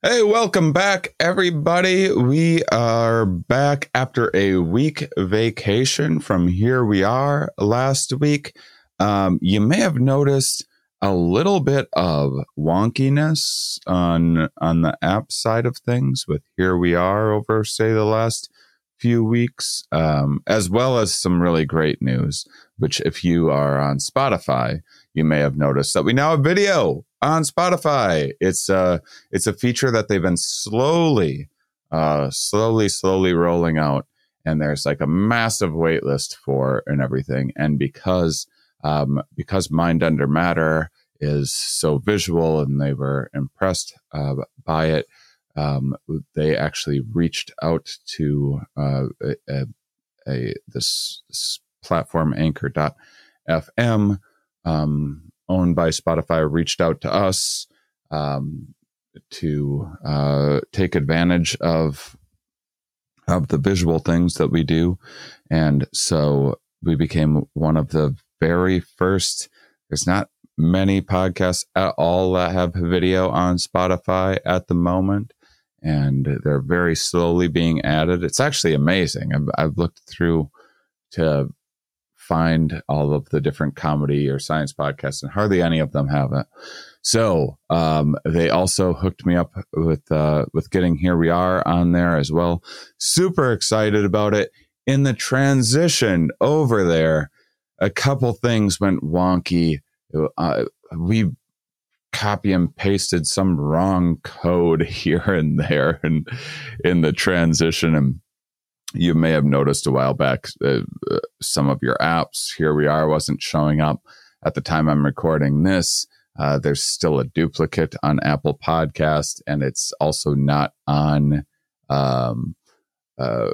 Hey, welcome back, everybody. We are back after a week vacation from Here We Are last week. Um, you may have noticed a little bit of wonkiness on on the app side of things with Here We Are over, say, the last few weeks, um, as well as some really great news. Which, if you are on Spotify, you may have noticed that we now have video on Spotify. It's uh it's a feature that they've been slowly, uh, slowly, slowly rolling out, and there's like a massive wait list for and everything. And because um, because Mind Under Matter is so visual, and they were impressed uh, by it, um, they actually reached out to uh, a, a, this, this platform Anchor.fm. Um, owned by Spotify, reached out to us um, to uh, take advantage of of the visual things that we do, and so we became one of the very first. There's not many podcasts at all that have video on Spotify at the moment, and they're very slowly being added. It's actually amazing. I've, I've looked through to find all of the different comedy or science podcasts, and hardly any of them have it. So um, they also hooked me up with uh, with getting here we are on there as well. Super excited about it. In the transition over there, a couple things went wonky. Uh, we copy and pasted some wrong code here and there and in the transition and you may have noticed a while back uh, uh, some of your apps here we are wasn't showing up at the time i'm recording this. Uh, there's still a duplicate on apple podcast and it's also not on um, uh,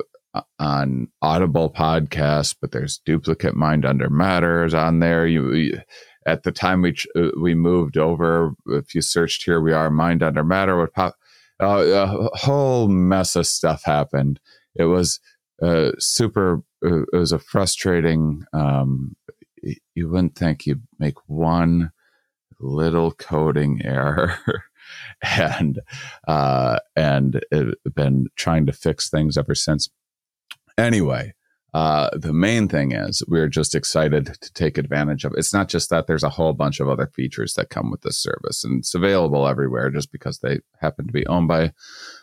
on audible podcast but there's duplicate mind under matters on there. You, you at the time we uh, we moved over if you searched here we are mind under matter would pop uh, a whole mess of stuff happened it was uh, super. Uh, it was a frustrating. Um, you wouldn't think you'd make one little coding error, and uh, and it, been trying to fix things ever since. Anyway, uh, the main thing is we're just excited to take advantage of it. It's not just that there's a whole bunch of other features that come with this service and it's available everywhere just because they happen to be owned by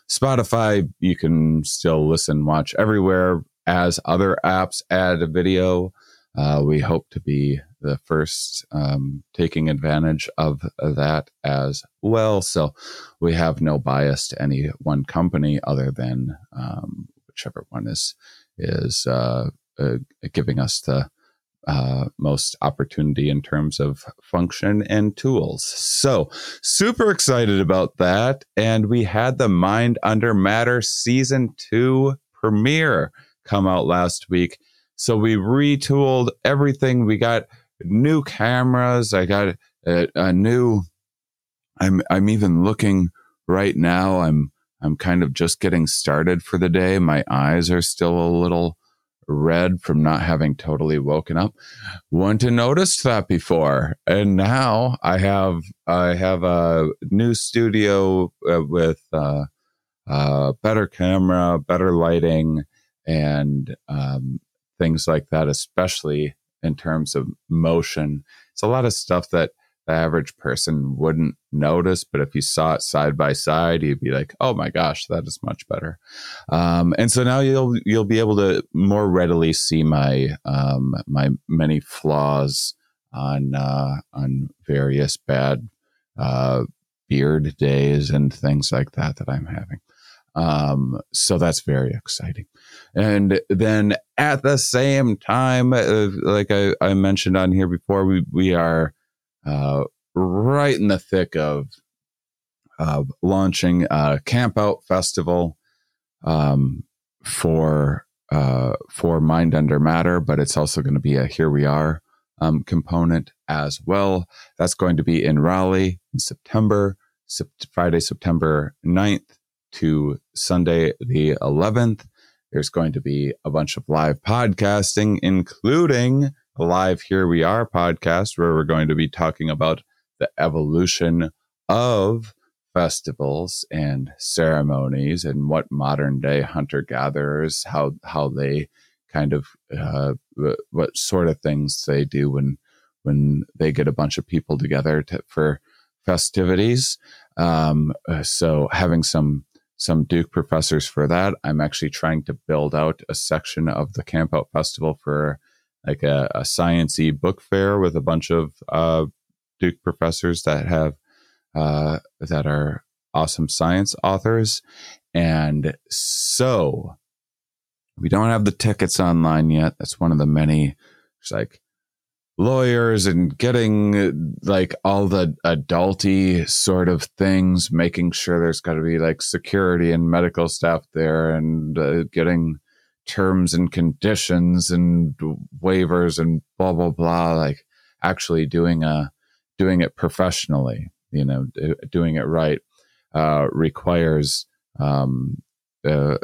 Spotify. You can still listen, watch everywhere as other apps add a video. Uh, we hope to be the first um, taking advantage of that as well. So we have no bias to any one company other than um, whichever one is is uh, uh, giving us the uh, most opportunity in terms of function and tools. So, super excited about that. And we had the Mind Under Matter season two premiere come out last week. So, we retooled everything. We got new cameras. I got a, a new, I'm, I'm even looking right now. I'm, I'm kind of just getting started for the day. My eyes are still a little red from not having totally woken up. Wouldn't have noticed that before, and now I have I have a new studio uh, with uh, uh, better camera, better lighting, and um, things like that. Especially in terms of motion, it's a lot of stuff that the average person wouldn't notice, but if you saw it side by side, you'd be like, "Oh my gosh, that is much better." Um, and so now you'll you'll be able to more readily see my um, my many flaws on uh, on various bad uh, beard days and things like that that I'm having. Um, so that's very exciting. And then at the same time, uh, like I, I mentioned on here before, we we are uh, right in the thick of of launching a camp out festival um, for uh, for Mind Under Matter, but it's also going to be a Here We Are um, component as well. That's going to be in Raleigh in September, Friday, September 9th to Sunday, the 11th. There's going to be a bunch of live podcasting, including live Here We Are podcast, where we're going to be talking about the evolution of festivals and ceremonies and what modern day hunter gatherers how how they kind of uh, what sort of things they do when when they get a bunch of people together to, for festivities. Um, uh, so having some some Duke professors for that. I'm actually trying to build out a section of the Camp Out Festival for like a, a sciency book fair with a bunch of uh, Duke professors that have uh, that are awesome science authors. And so we don't have the tickets online yet. That's one of the many. It's like lawyers and getting like all the adulty sort of things, making sure there's got to be like security and medical staff there and uh, getting terms and conditions and waivers and blah, blah, blah. Like actually doing a, doing it professionally, you know, doing it right, uh, requires, um, uh,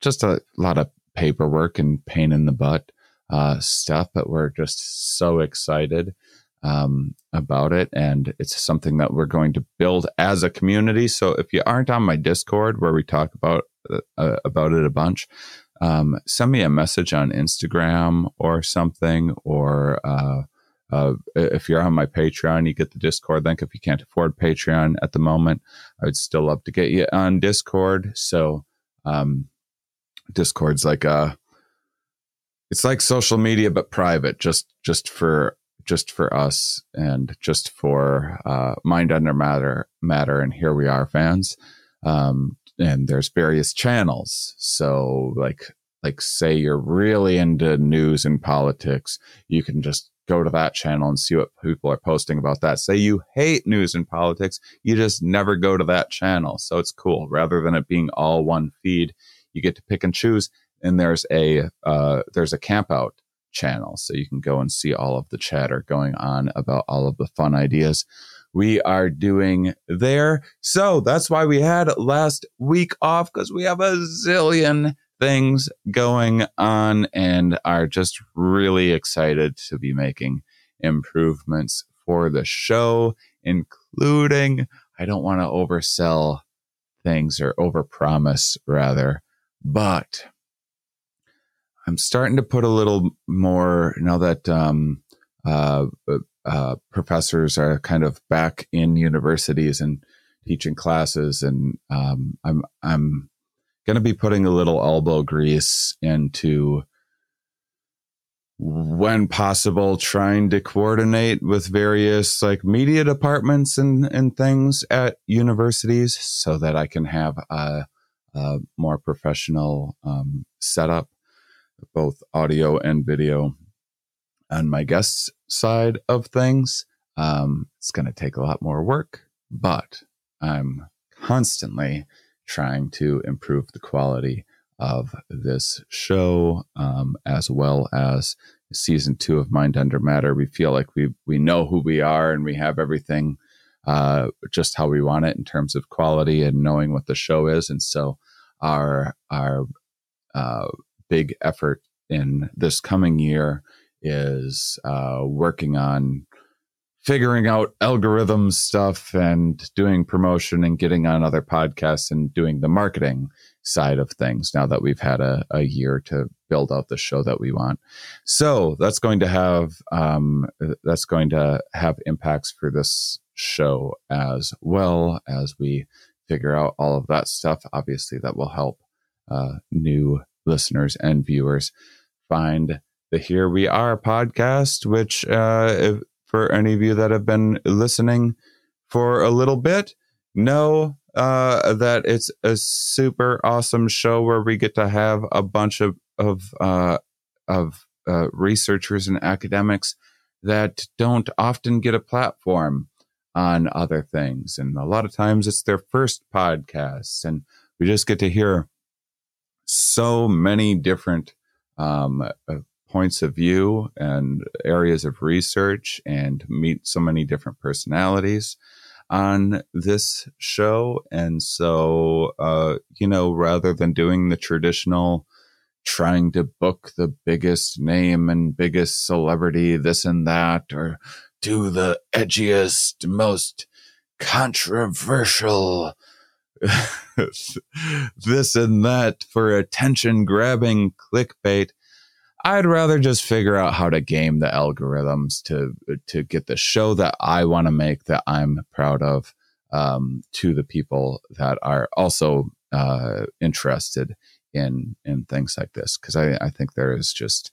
just a lot of paperwork and pain in the butt uh, stuff, but we're just so excited um, about it. And it's something that we're going to build as a community. So if you aren't on my Discord where we talk about uh, uh, about it a bunch, um, send me a message on Instagram or something. Or uh, uh, if you're on my Patreon, you get the Discord link. If you can't afford Patreon at the moment, I would still love to get you on Discord. So um, Discord's like a it's like social media but private just just for just for us and just for uh, mind under matter matter and here we are fans um, and there's various channels. So like like say you're really into news and politics you can just go to that channel and see what people are posting about that. Say you hate news and politics you just never go to that channel. So it's cool. Rather than it being all one feed you get to pick and choose and there's a uh, there's a camp out channel. So you can go and see all of the chatter going on about all of the fun ideas we are doing there. So that's why we had last week off because we have a zillion things going on and are just really excited to be making improvements for the show including i don't want to oversell things or overpromise rather but I'm starting to put a little more now that um, uh, uh, professors are kind of back in universities and teaching classes, and um, I'm I'm going to be putting a little elbow grease into when possible trying to coordinate with various like media departments and and things at universities so that I can have a, a more professional um, setup both audio and video on my guest side of things. Um, it's going to take a lot more work, but I'm constantly trying to improve the quality of this show, um, as well as season two of Mind Under Matter. We feel like we we know who we are and we have everything uh, just how we want it in terms of quality and knowing what the show is. And so our our uh, big effort in this coming year is uh, working on figuring out algorithm stuff and doing promotion and getting on other podcasts and doing the marketing side of things now that we've had a, a year to build out the show that we want. So that's going to have um, that's going to have impacts for this show as well as we figure out all of that stuff. Obviously that will help uh, new listeners and viewers find the Here We Are podcast, which, uh, if, for any of you that have been listening for a little bit, know uh, that it's a super awesome show where we get to have a bunch of of uh, of uh, researchers and academics that don't often get a platform on other things, and a lot of times it's their first podcast, and we just get to hear so many different um, uh, points of view and areas of research and meet so many different personalities on this show. And so, uh, you know, rather than doing the traditional trying to book the biggest name and biggest celebrity, this and that, or do the edgiest, most controversial this and that for attention grabbing clickbait. I'd rather just figure out how to game the algorithms to to get the show that I want to make that I'm proud of um, to the people that are also uh, interested in in things like this. Because I, I think there is just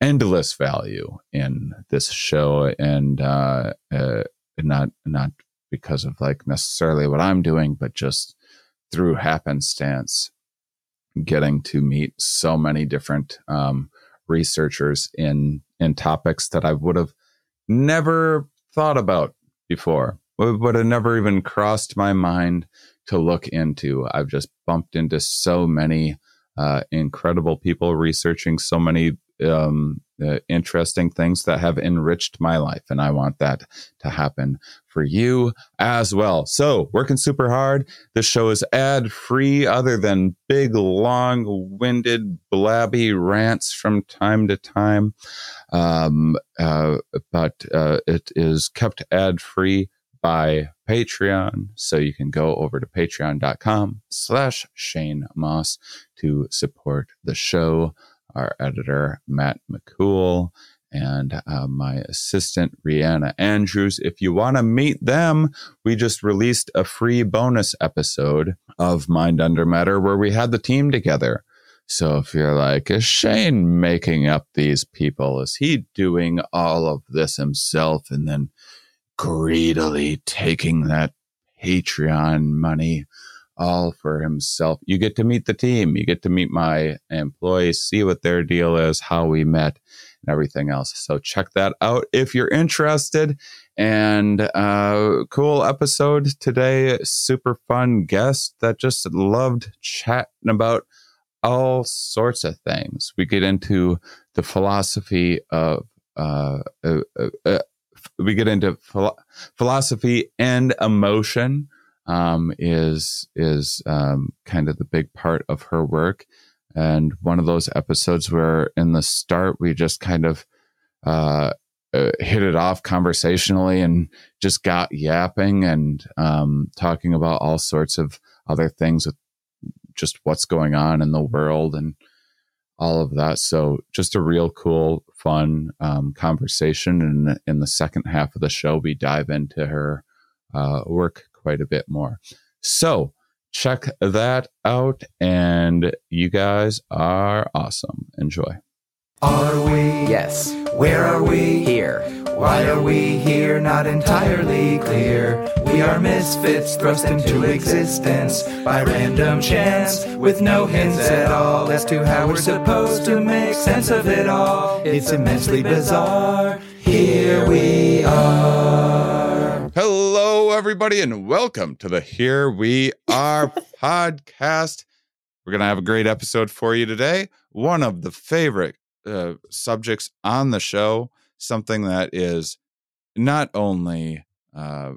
endless value in this show and uh, uh, not not because of like necessarily what I'm doing, but just through happenstance, getting to meet so many different um, researchers in in topics that I would have never thought about before. Would, have never even crossed my mind to look into. I've just bumped into so many uh, incredible people researching so many um, uh, interesting things that have enriched my life. And I want that to happen for you as well. So, working super hard. This show is ad free, other than big, long winded, blabby rants from time to time. Um, uh, but uh, it is kept ad free by Patreon. So you can go over to patreon.com slash Shane Mauss to support the show our editor, Matt McCool, and uh, my assistant, Rihanna Andrews. If you want to meet them, we just released a free bonus episode of Mind Under Matter where we had the team together. So if you're like, is Shane making up these people? Is he doing all of this himself and then greedily taking that Patreon money all for himself. You get to meet the team. You get to meet my employees, see what their deal is, how we met, and everything else. So check that out if you're interested. And uh, cool episode today. Super fun guest that just loved chatting about all sorts of things. We get into the philosophy of uh, uh, uh, uh we get into philo- philosophy and emotion um, is is um, kind of the big part of her work. And one of those episodes where in the start we just kind of uh, uh, hit it off conversationally and just got yapping and um, talking about all sorts of other things with just what's going on in the world and all of that. So just a real cool, fun um, conversation. And in the second half of the show, we dive into her uh, work quite a bit more. So check that out. And you guys are awesome. Enjoy. Are we? Yes. Where are we? Here. Why are we here? Not entirely clear. We are misfits thrust into existence by random chance with no hints at all as to how we're supposed to make sense of it all. It's immensely bizarre. Here we are. Everybody, and welcome to the Here We Are podcast. We're going to have a great episode for you today. One of the favorite uh, subjects on the show, something that is not only uh,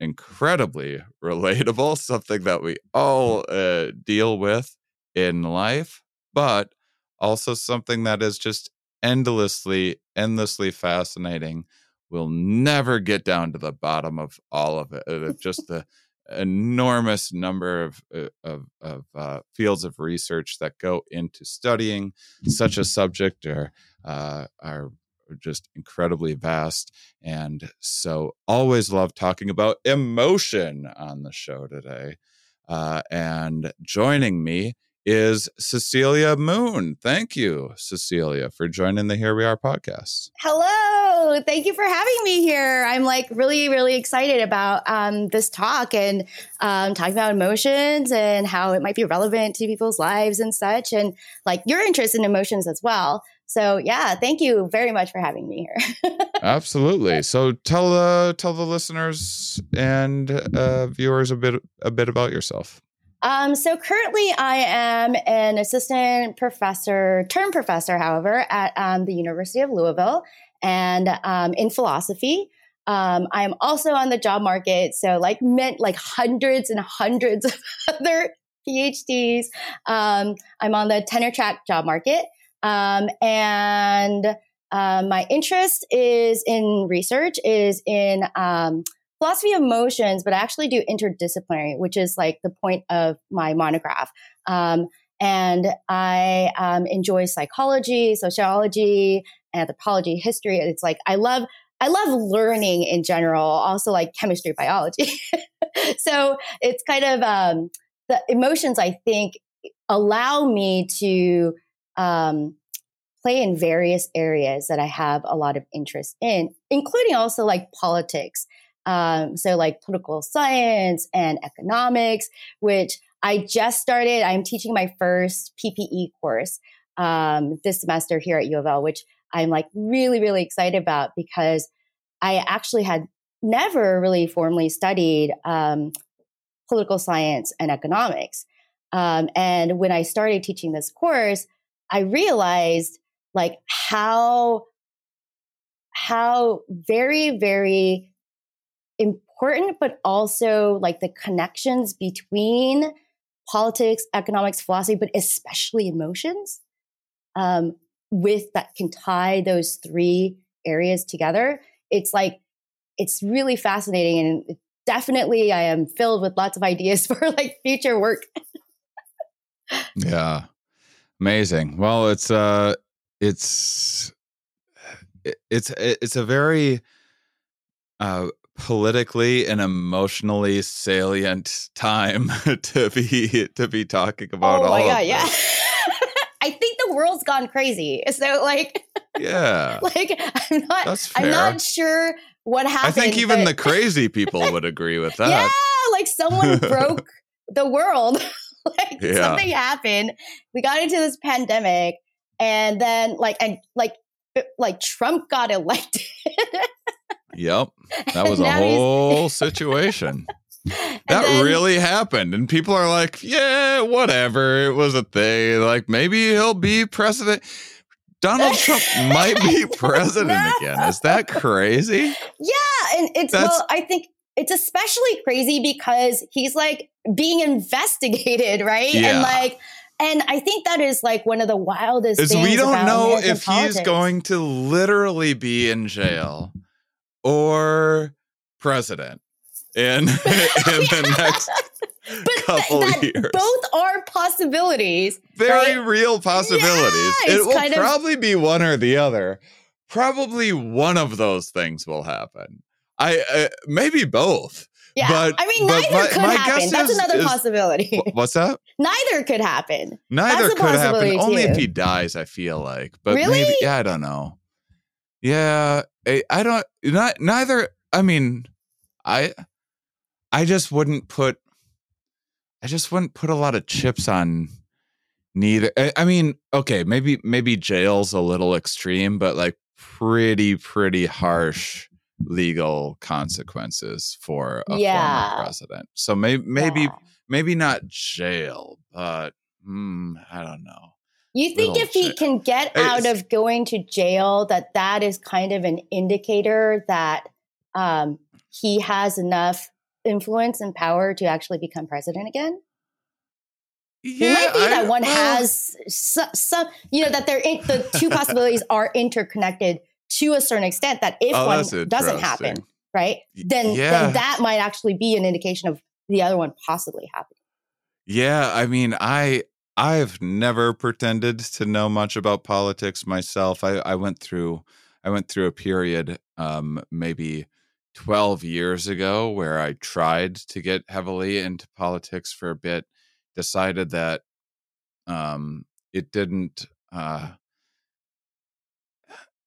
incredibly relatable, something that we all uh, deal with in life, but also something that is just endlessly, endlessly fascinating. We'll never get down to the bottom of all of it. Just the enormous number of uh, of, of uh, fields of research that go into studying such a subject are uh, are just incredibly vast. And so, always love talking about emotion on the show today. Uh, and joining me is Cecilea Mun. Thank you, Cecilea, for joining the Here We Are podcast. Hello. Thank you for having me here. I'm like really, really excited about um, this talk and um, talking about emotions and how it might be relevant to people's lives and such. And like your interest in emotions as well. So yeah, thank you very much for having me here. Absolutely. So tell uh, tell the listeners and uh, viewers a bit a bit about yourself. Um, so currently, I am an assistant professor, term professor, however, at um, the University of Louisville, and um, in philosophy. Um, I am also on the job market, so like meant like hundreds and hundreds of other PhDs. Um, I'm on the tenure track job market, um, and uh, my interest is in research, is in philosophy of emotions, but I actually do interdisciplinary, which is like the point of my monograph. Um, and I um, enjoy psychology, sociology, anthropology, history. It's like I love I love learning in general, also like chemistry, biology. so it's kind of um, the emotions. I think allow me to um, play in various areas that I have a lot of interest in, including also like politics. Um, so like political science and economics, which I just started. I'm teaching my first PPE course um, this semester here at U of L, which I'm like really, really excited about because I actually had never really formally studied um, political science and economics. Um, and when I started teaching this course, I realized like how how very very important but also like the connections between politics economics philosophy but especially emotions um, with that can tie those three areas together. It's like it's really fascinating and definitely i am filled with lots of ideas for like future work. Yeah. Amazing. Well it's uh it's it's it's a very uh, politically and emotionally salient time to be to be talking about. Oh my god! Yeah, I think the world's gone crazy. So like, yeah, like I'm not I'm not sure what happened. I think even but... the crazy people would agree with that. Yeah, like someone broke the world. like yeah. something happened. We got into this pandemic and then like and like like Trump got elected. Yep, that was a whole situation. that then, really happened, and people are like, "Yeah, whatever. It was a thing. Like maybe he'll be president." Donald Trump might be president no. again. Is that crazy? Yeah, and it's That's, well, I think it's especially crazy because he's like being investigated, right? Yeah. And like and I think that is like one of the wildest. Is we don't know American if politics. he's going to literally be in jail or president in in the next but couple th- years. Both are possibilities. Very right? real possibilities. Yeah, it will probably of- be one or the other. Probably one of those things will happen. I uh, maybe both. Yeah. But, I mean, neither my, could my happen. That's is, another is, possibility. What's that? neither could happen. Neither could happen. Too. Only if he dies, I feel like. But really? maybe, yeah, I don't know. Yeah. I, I don't, not, neither. I mean, I, I just wouldn't put, I just wouldn't put a lot of chips on neither. I, I mean, okay, maybe, maybe jail's a little extreme, but like pretty, pretty harsh legal consequences for a yeah. former president. So maybe maybe yeah. maybe not jail, but mm, I don't know. You think if he can get out of going to jail, that that is kind of an indicator that um, he has enough influence and power to actually become president again? Yeah, it might be that one has some, some, you know, that they're in, the two possibilities are interconnected to a certain extent that if oh, one doesn't happen, right, then, yeah. then that might actually be an indication of the other one possibly happening. Yeah, I mean, I I've never pretended to know much about politics myself. I, I went through I went through a period, um, maybe twelve years ago, where I tried to get heavily into politics for a bit. Decided that um, it didn't. Uh,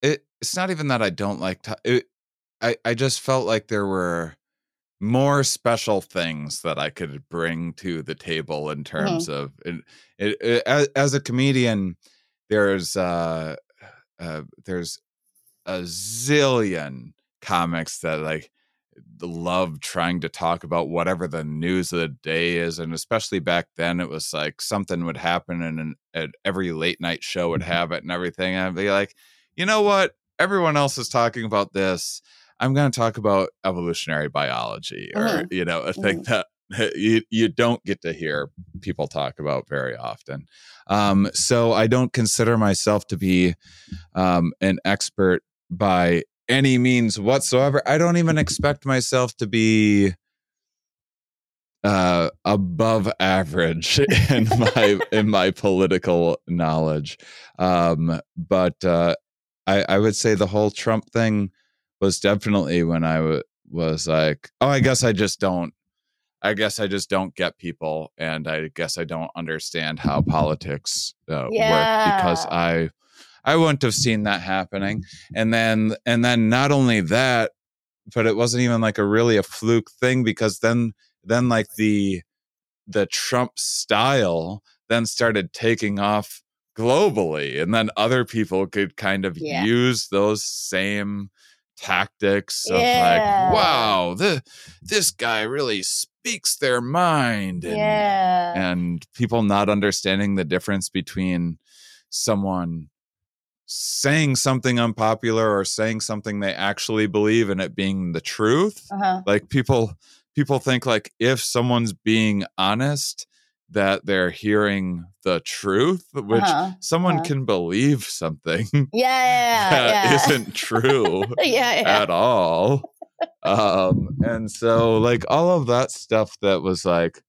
it it's not even that I don't like to, it, I I just felt like there were more special things that I could bring to the table in mm-hmm. terms mm-hmm. of it, it, it, as, as, a comedian there's uh, uh there's a zillion comics that like love trying to talk about whatever the news of the day is and especially back then it was like something would happen and, and every late night show would mm-hmm. have it and everything and I'd be like you know what everyone else is talking about this. I'm going to talk about evolutionary biology or, uh-huh. you know, a thing uh-huh. that you, you don't get to hear people talk about very often. Um, so I don't consider myself to be um, an expert by any means whatsoever. I don't even expect myself to be uh, above average in my in my political knowledge. Um, but uh, I, I would say the whole Trump thing was definitely when I w- was like, oh, I guess I just don't. I guess I just don't get people, and I guess I don't understand how politics uh, Yeah. work because I I wouldn't have seen that happening. And then and then not only that, but it wasn't even like a really a fluke thing because then then like the the Trump style then started taking off globally and then other people could kind of Yeah. use those same tactics of Yeah. like wow the, this guy really speaks their mind and, yeah. and people not understanding the difference between someone saying something unpopular or saying something they actually believe and it being the truth uh-huh. like people people think like if someone's being honest that they're hearing the truth which uh-huh. someone uh-huh. can believe something Yeah, yeah, that yeah. not true yeah, yeah. at all um and so like all of that stuff that was like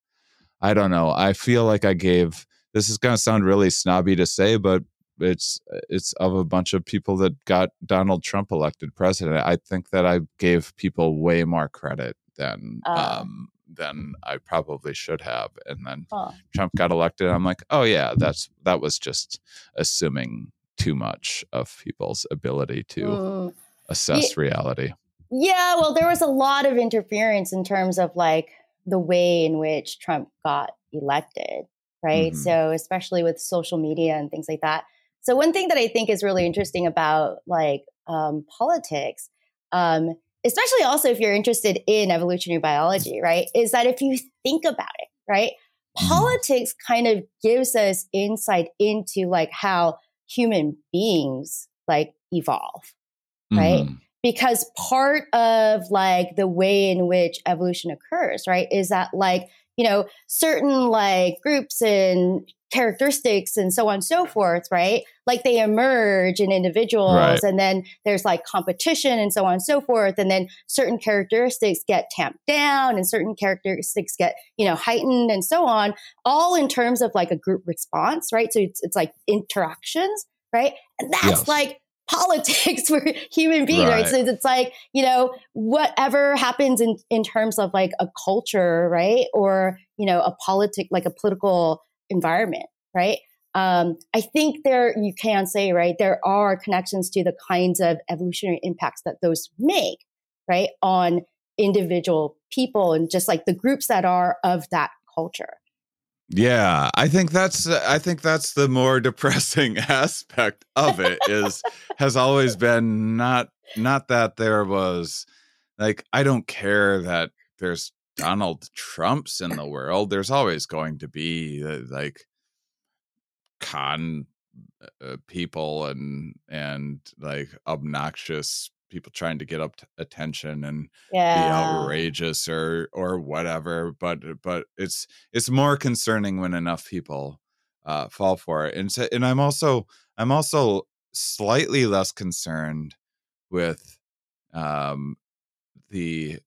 i don't know i feel like i gave this is going to sound really snobby to say but it's it's of a bunch of people that got donald trump elected president i think that i gave people way more credit than Ah. um than i probably should have and then Oh. trump got elected i'm like oh yeah that's that was just assuming too much of people's ability to Mm. assess reality Yeah, well, there was a lot of interference in terms of like the way in which Trump got elected, right? Mhm. So, especially with social media and things like that. So, one thing that I think is really interesting about like um, politics, um, especially also if you're interested in evolutionary biology, right, is that if you think about it, right, Mhm. politics kind of gives us insight into like how human beings like evolve right? Mhm. because part of like the way in which evolution occurs right is that like you know certain like groups and characteristics and so on and so forth right like they emerge in individuals Right. and then there's like competition and so on and so forth and then certain characteristics get tamped down and certain characteristics get you know heightened and so on all in terms of like a group response right so it's, it's like interactions right and that's Yes. like politics for human beings, right. Right. So it's like, you know, whatever happens in, in terms of like a culture, right? Or, you know, a politic, like a political environment, right? Um, I think there, you can say, right, there are connections to the kinds of evolutionary impacts that those make, right, on individual people and just like the groups that are of that culture. Yeah, I think that's I think that's the more depressing aspect of it is has always been not not that there was like I don't care that there's Donald Trumps in the world. There's always going to be uh, like con uh, people and and like obnoxious people trying to get up t- attention and be outrageous or or whatever but but it's it's more concerning when enough people uh fall for it and so, and i'm also i'm also slightly less concerned with um the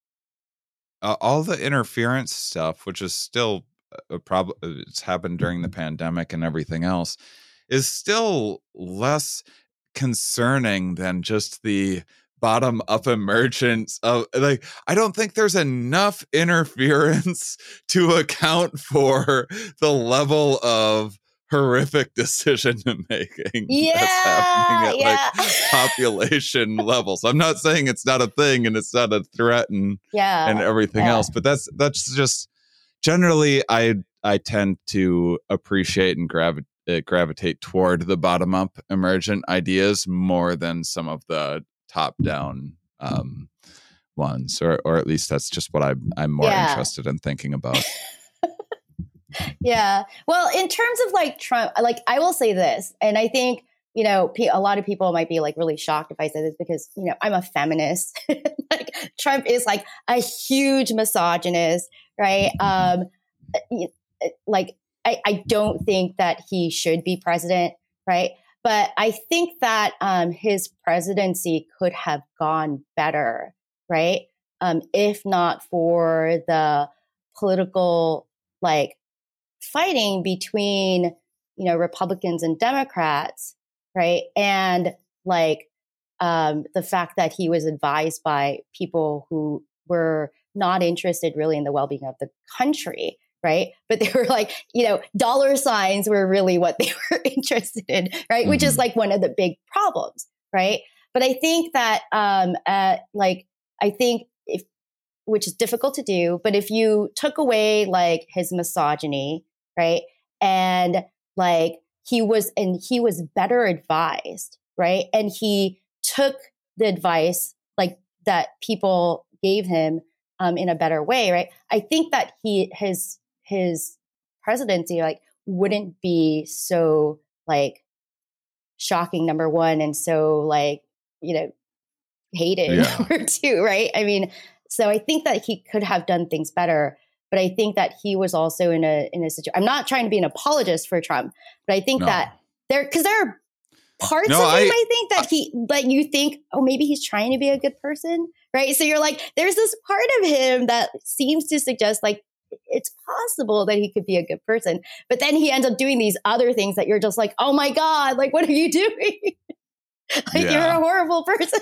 uh, all the interference stuff which is still a problem it's happened during the pandemic and everything else is still less concerning than just the bottom up emergence of like I don't think there's enough interference to account for the level of horrific decision making Yeah. that's happening at yeah. like population levels. I'm not saying it's not a thing and it's not a threat and yeah. and everything yeah. else, but that's that's just generally I I tend to appreciate and gravitate uh, gravitate toward the bottom up emergent ideas more than some of the top down um, ones, or or at least that's just what I'm I'm more Yeah. interested in thinking about. Yeah. Well, in terms of like Trump, like I will say this, and I think, you know, a lot of people might be like really shocked if I say this because, you know, I'm a feminist. like Trump is like a huge misogynist, right? Um, like I, I don't think that he should be president, right? But I think that um, his presidency could have gone better, right? Um, if not for the political like fighting between you know Republicans and Democrats, right? And like um, the fact that he was advised by people who were not interested really in the well-being of the country right but they were like you know dollar signs were really what they were interested in right mm-hmm. which is mm-hmm. like one of the big problems right but i think that um uh, like i think if which is difficult to do but if you took away like his misogyny right and like he was and he was better advised right and he took the advice like that people gave him um, in a better way, right? I think that he his his presidency like wouldn't be so like shocking number one and so like you know hated yeah. number two, right? I mean, so I think that he could have done things better, but I think that he was also in a in a situation. I'm not trying to be an apologist for Trump, but I think no. that there because there are parts no, of him I, I think that he that you think oh maybe he's trying to be a good person right so you're like there's this part of him that seems to suggest like it's possible that he could be a good person but then he ends up doing these other things that you're just like oh my god like what are you doing like yeah. you're a horrible person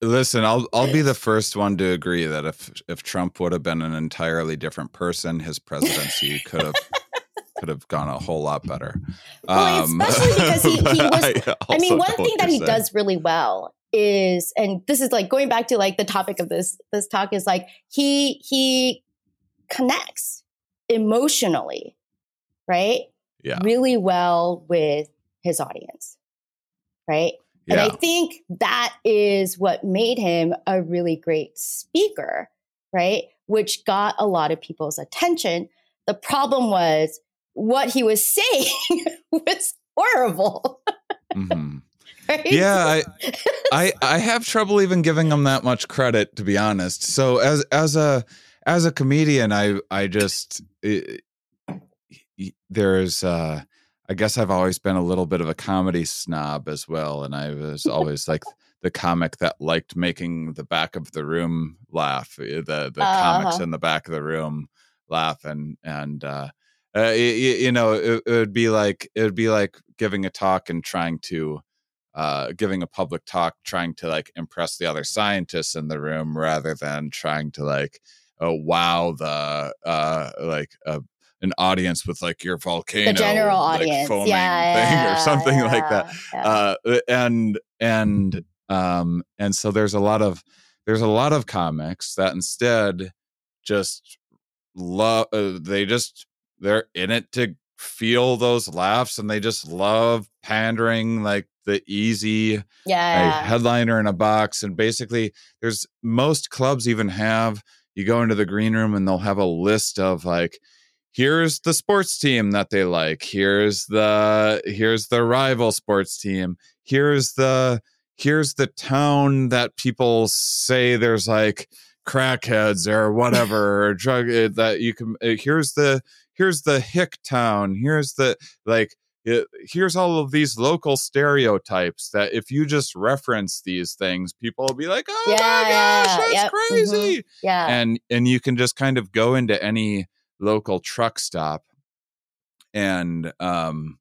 listen i'll i'll be the first one to agree that if if trump would have been an entirely different person his presidency could have could have gone a whole lot better. Well, um, especially because he, he was. I, I mean, one thing that he saying. does really well is, and this is like going back to like the topic of this this talk is like he he connects emotionally, right? Yeah, really well with his audience, right? Yeah. And I think that is what made him a really great speaker, right? Which got a lot of people's attention. The problem was what he was saying was horrible. Mm-hmm. Right? Yeah, I, I I have trouble even giving him that much credit to be honest. So as as a as a comedian, I I just it, there's uh I guess I've always been a little bit of a comedy snob as well, and I was always like the comic that liked making the back of the room laugh, eh, the the uh-huh. comics in the back of the room laugh, and and uh, uh, you, you, know, it, it, would be like it would be like giving a talk and trying to uh, giving a public talk, trying to like impress the other scientists in the room rather than trying to like uh, wow the uh, like an audience with like your volcano, the general like, audience, foaming yeah, thing yeah, or something yeah, like that. Uh, and and um and so there's a lot of there's a lot of comics that instead just love uh, they just they're in it to feel those laughs and they just love pandering like the easy yeah. headliner in a box and basically there's most clubs even have you go into the green room and they'll have a list of like here's the sports team that they like here's the here's the rival sports team here's the here's the town that people say there's like crackheads or whatever or drug eh, that you can eh, here's the here's the hick town here's the like it, here's all of these local stereotypes that if you just reference these things people will be like oh yeah, my gosh that's yep. Mm-hmm. crazy mm-hmm. yeah and and you can just kind of go into any local truck stop and um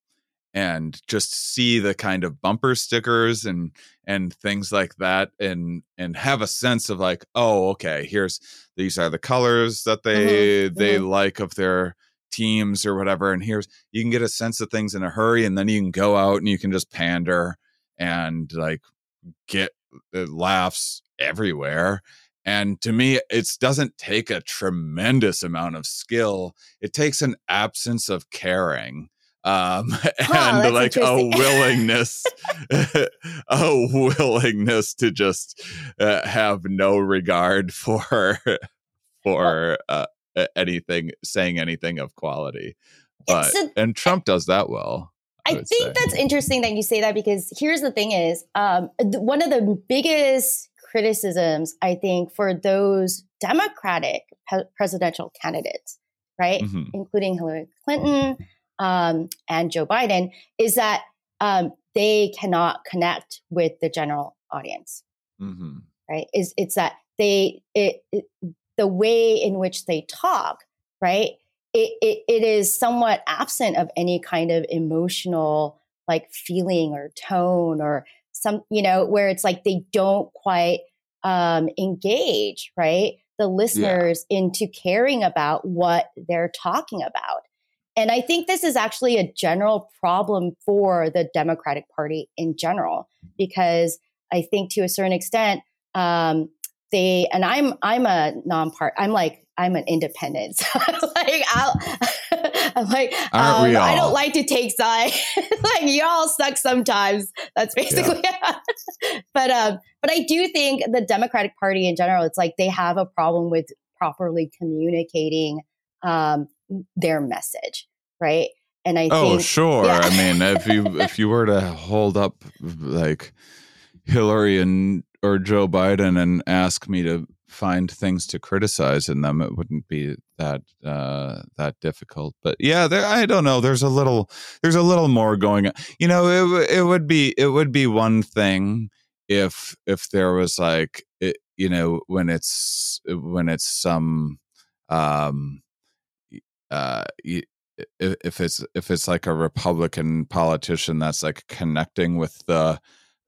and just see the kind of bumper stickers and and things like that and and have a sense of like oh okay here's these are the colors that they mm-hmm. they mm-hmm. like of their teams or whatever and here's you can get a sense of things in a hurry and then you can go out and you can just pander and like get uh, laughs everywhere and to me it doesn't take a tremendous amount of skill. It takes an absence of caring um and like a willingness a willingness to just uh, have no regard for for uh, anything saying anything of quality. But a, and trump does that well i, I think say. that's interesting that you say that because here's the thing is um, one of the biggest criticisms i think for those democratic pe- presidential candidates right mm-hmm. including hillary clinton um, and joe biden is that um, they cannot connect with the general audience. Mm-hmm. Right? Is it's that they it, it, the way in which they talk, right? It, it it is somewhat absent of any kind of emotional like feeling or tone or some you know where it's like they don't quite um, engage right the listeners yeah. into caring about what they're talking about and I think this is actually a general problem for the Democratic Party in general, because I think to a certain extent, um, they and I'm I'm a non-part. I'm like I'm an independent. So I'm like I'll, I'm like um, I don't like to take sides. like y'all suck sometimes. That's basically. Yeah. but um, but I do think the Democratic Party in general, it's like they have a problem with properly communicating um, their message, right? And I oh think, sure. Yeah. I mean, if you if you were to hold up like Hillary and or Joe Biden and ask me to find things to criticize in them, it wouldn't be that uh, that difficult. But yeah, there I don't know. There's a little there's a little more going on. You know, it it would be it would be one thing if if there was like it, you know when it's when it's some um uh if it's if it's like a republican politician that's like connecting with the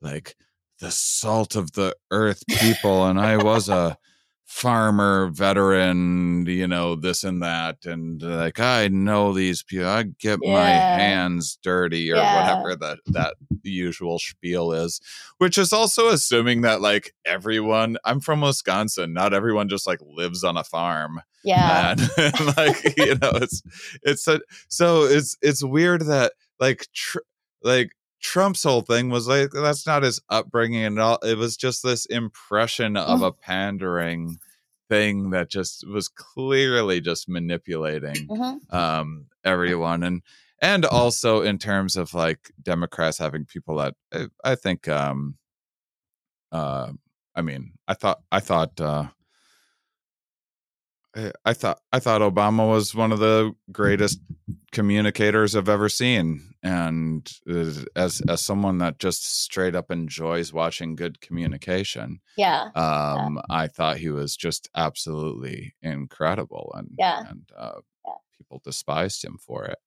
like the salt of the earth people and i was a farmer veteran you know this and that and like i know these people i get yeah. my hands dirty or yeah. whatever that that usual spiel is which is also assuming that like everyone i'm from wisconsin not everyone just like lives on a farm yeah and, like you know it's it's a, so it's it's weird that like tr- like Trump's whole thing was like that's not his upbringing at all. It was just this impression of mm. a pandering thing that just was clearly just manipulating mm-hmm. um, everyone and and also in terms of like Democrats having people that I, eh, I think um uh I mean I thought I thought uh I thought I thought Obama was one of the greatest communicators I've ever seen, and as as someone that just straight up enjoys watching good communication, yeah, um, yeah. I thought he was just absolutely incredible, and yeah, and uh, yeah. people despised him for it.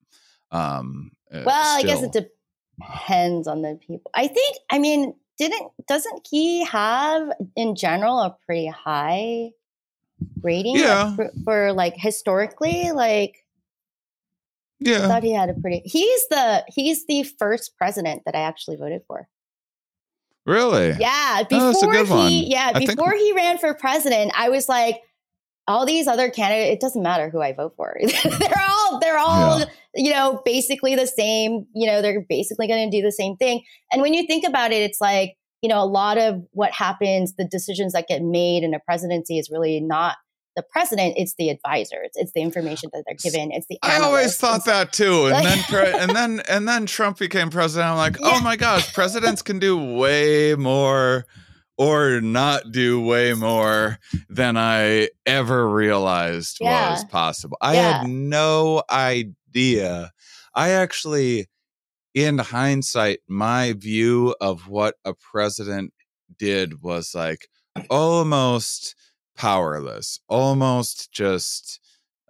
Um, eh, well, still. I guess it depends on the people. I think. I mean, didn't doesn't he have in general a pretty high rating yeah. for, for, like historically like yeah i thought he had a pretty he's the he's the first president that i actually voted for really yeah before oh, he one. yeah before think... he ran for president i was like all these other candidates it doesn't matter who i vote for they're all they're all yeah. you know basically the same you know they're basically going to do the same thing and when you think about it it's like you know, a lot of what happens, the decisions that get made in a presidency is really not the president, it's the advisors, it's the information that they're given, it's the. I always thought that too, and then pre- and then and then Trump became president. I'm like, oh yeah. oh my gosh, presidents can do way more or not do way more than I ever realized yeah. was possible. I yeah. had no idea. I actually in hindsight, my view of what a president did was like almost powerless, almost just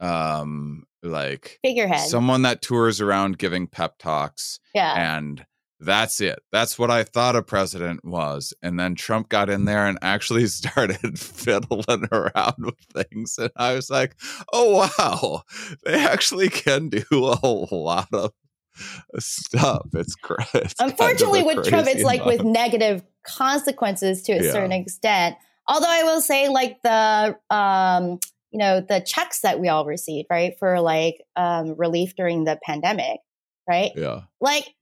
um like figurehead. someone that tours around giving pep talks yeah. and that's it. That's what i thought a president was and then trump got in there and actually started fiddling around with things and i was like oh wow they actually can do a lot of Stop. It's, it's Unfortunately, kind of with Trump, it's like with negative consequences to a yeah. certain extent. Although I will say, like the um, you know the checks that we all received, right, for like um, relief during the pandemic, right? Yeah. Like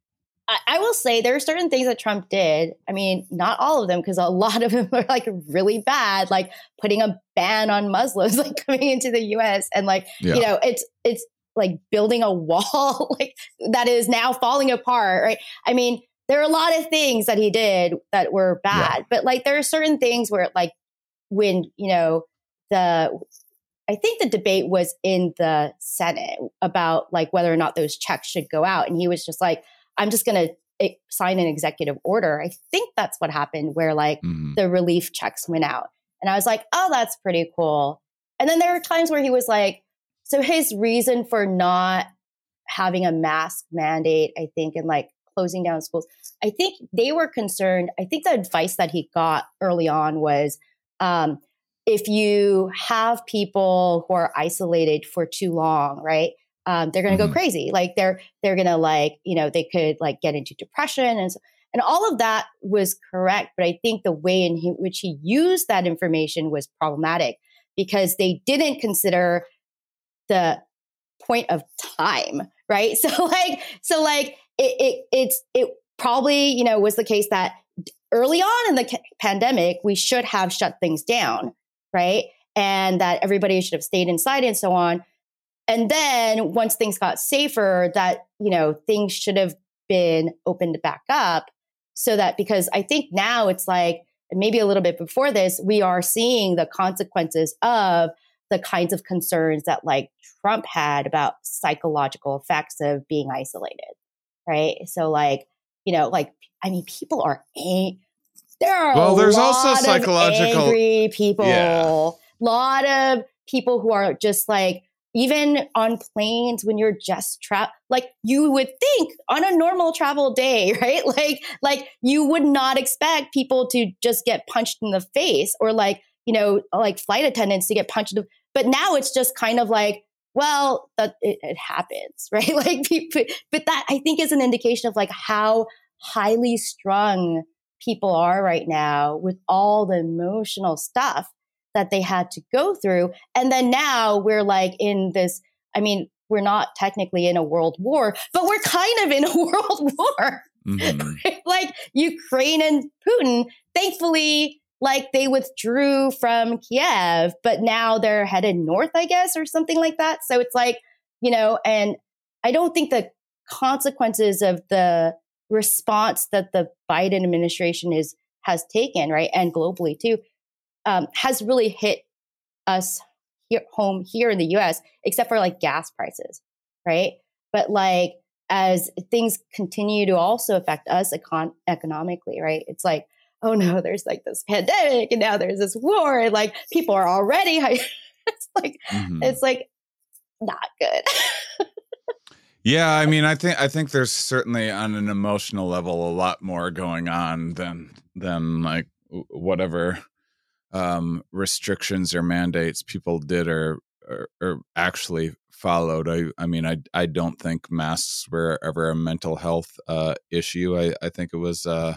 I, I will say there are certain things that Trump did. I mean, not all of them, because a lot of them are like really bad, like putting a ban on Muslims like coming into the U.S. and like yeah. you know it's it's like building a wall like that is now falling apart right i mean there are a lot of things that he did that were bad yeah. but like there are certain things where like when you know the i think the debate was in the senate about like whether or not those checks should go out and he was just like i'm just going to sign an executive order. I think that's what happened where like mm-hmm. the relief checks went out. And I was like, oh, that's pretty cool. And then there were times where he was like, so his reason for not having a mask mandate, I think, and like closing down schools, I think they were concerned. I think the advice that he got early on was um, if you have people who are isolated for too long, right? Um, they're going to mm-hmm. go crazy. Like they're they're going to like you know they could like get into depression and and all of that was correct. But I think the way in he, which he used that information was problematic because they didn't consider the point of time, right? So like so like it, it it's it probably you know was the case that early on in the pandemic we should have shut things down, right? And that everybody should have stayed inside and so on. And then once things got safer, that you know things should have been opened back up so that because I think now it's like maybe a little bit before this, we are seeing the consequences of the kinds of concerns that like Trump had about psychological effects of being isolated, right? So like, you know, like I mean, people are ang- there are well. There's also psychological angry people. Yeah. lot of people who are just like even on planes when you're just travel like you would think on a normal travel day right like like you would not expect people to just get punched in the face or like you know like flight attendants to get punched in the, but now it's just kind of like well that it, it happens right like people, but that i think is an indication of like how highly strung people are right now with all the emotional stuff that they had to go through. And then now we're like in this, I mean, we're not technically in a world war, but we're kind of in a world war. Mm-hmm. like Ukraine and Putin, thankfully, like they withdrew from Kiev, but now they're headed north, I guess, or something like that. So it's like, you know, and I don't think the consequences of the response that the Biden administration is has taken, right, and globally too, um, has really hit us here home here in the US, except for like gas prices, right? But like as things continue to also affect us econ- economically, right? It's like, oh no, there's like this pandemic and now there's this war and like people are already it's like mm-hmm. it's like not good. yeah, I mean, I think I think there's certainly on an emotional level a lot more going on than than like whatever um, restrictions or mandates people did or, or, or actually followed. I, I mean, I, I don't think masks were ever a mental health uh, issue. I, I think it was, uh,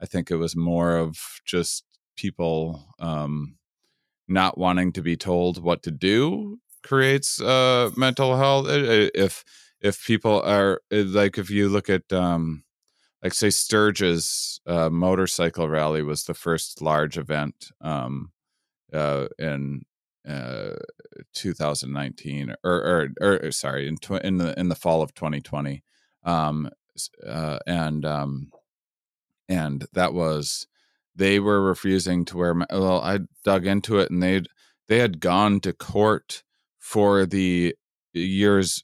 I think it was more of just people um, not wanting to be told what to do creates uh, mental health. If if people are like, if you look at um, like say Sturgis uh, motorcycle rally was the first large event um, uh, in uh, 2019 or, or, or sorry in tw- in the in the fall of 2020 um, uh, and um, and that was they were refusing to wear well I dug into it and they they had gone to court for the years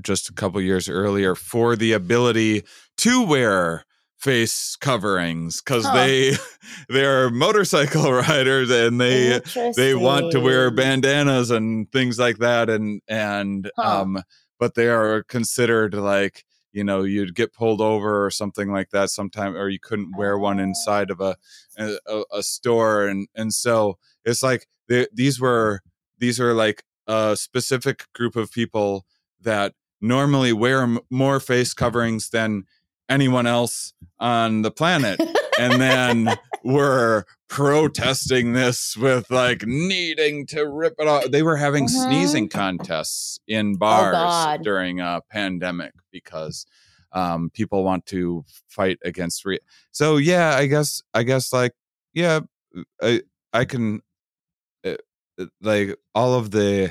just a couple years earlier for the ability to wear face coverings because huh. they they're motorcycle riders and they they want to wear bandanas and things like that and and huh. um but they are considered like you know you'd get pulled over or something like that sometime or you couldn't wear one oh. inside of a a, a store and and so it's like they, these were these are like a specific group of people that normally wear m- more face coverings than anyone else on the planet. and then we're protesting this with like needing to rip it off. They were having mm-hmm. sneezing contests in oh, bars oh during a pandemic because um, people want to fight against. Re- so yeah, I guess I guess like yeah, I I can uh, like all of the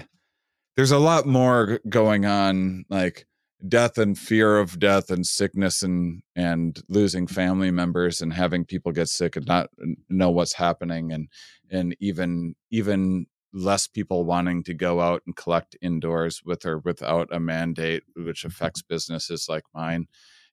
there's a lot more going on like death and fear of death and sickness and and losing mm-hmm. family members and having people get sick and not know what's happening and and even even less people wanting to go out and collect indoors with or without a mandate which mm-hmm. affects businesses like mine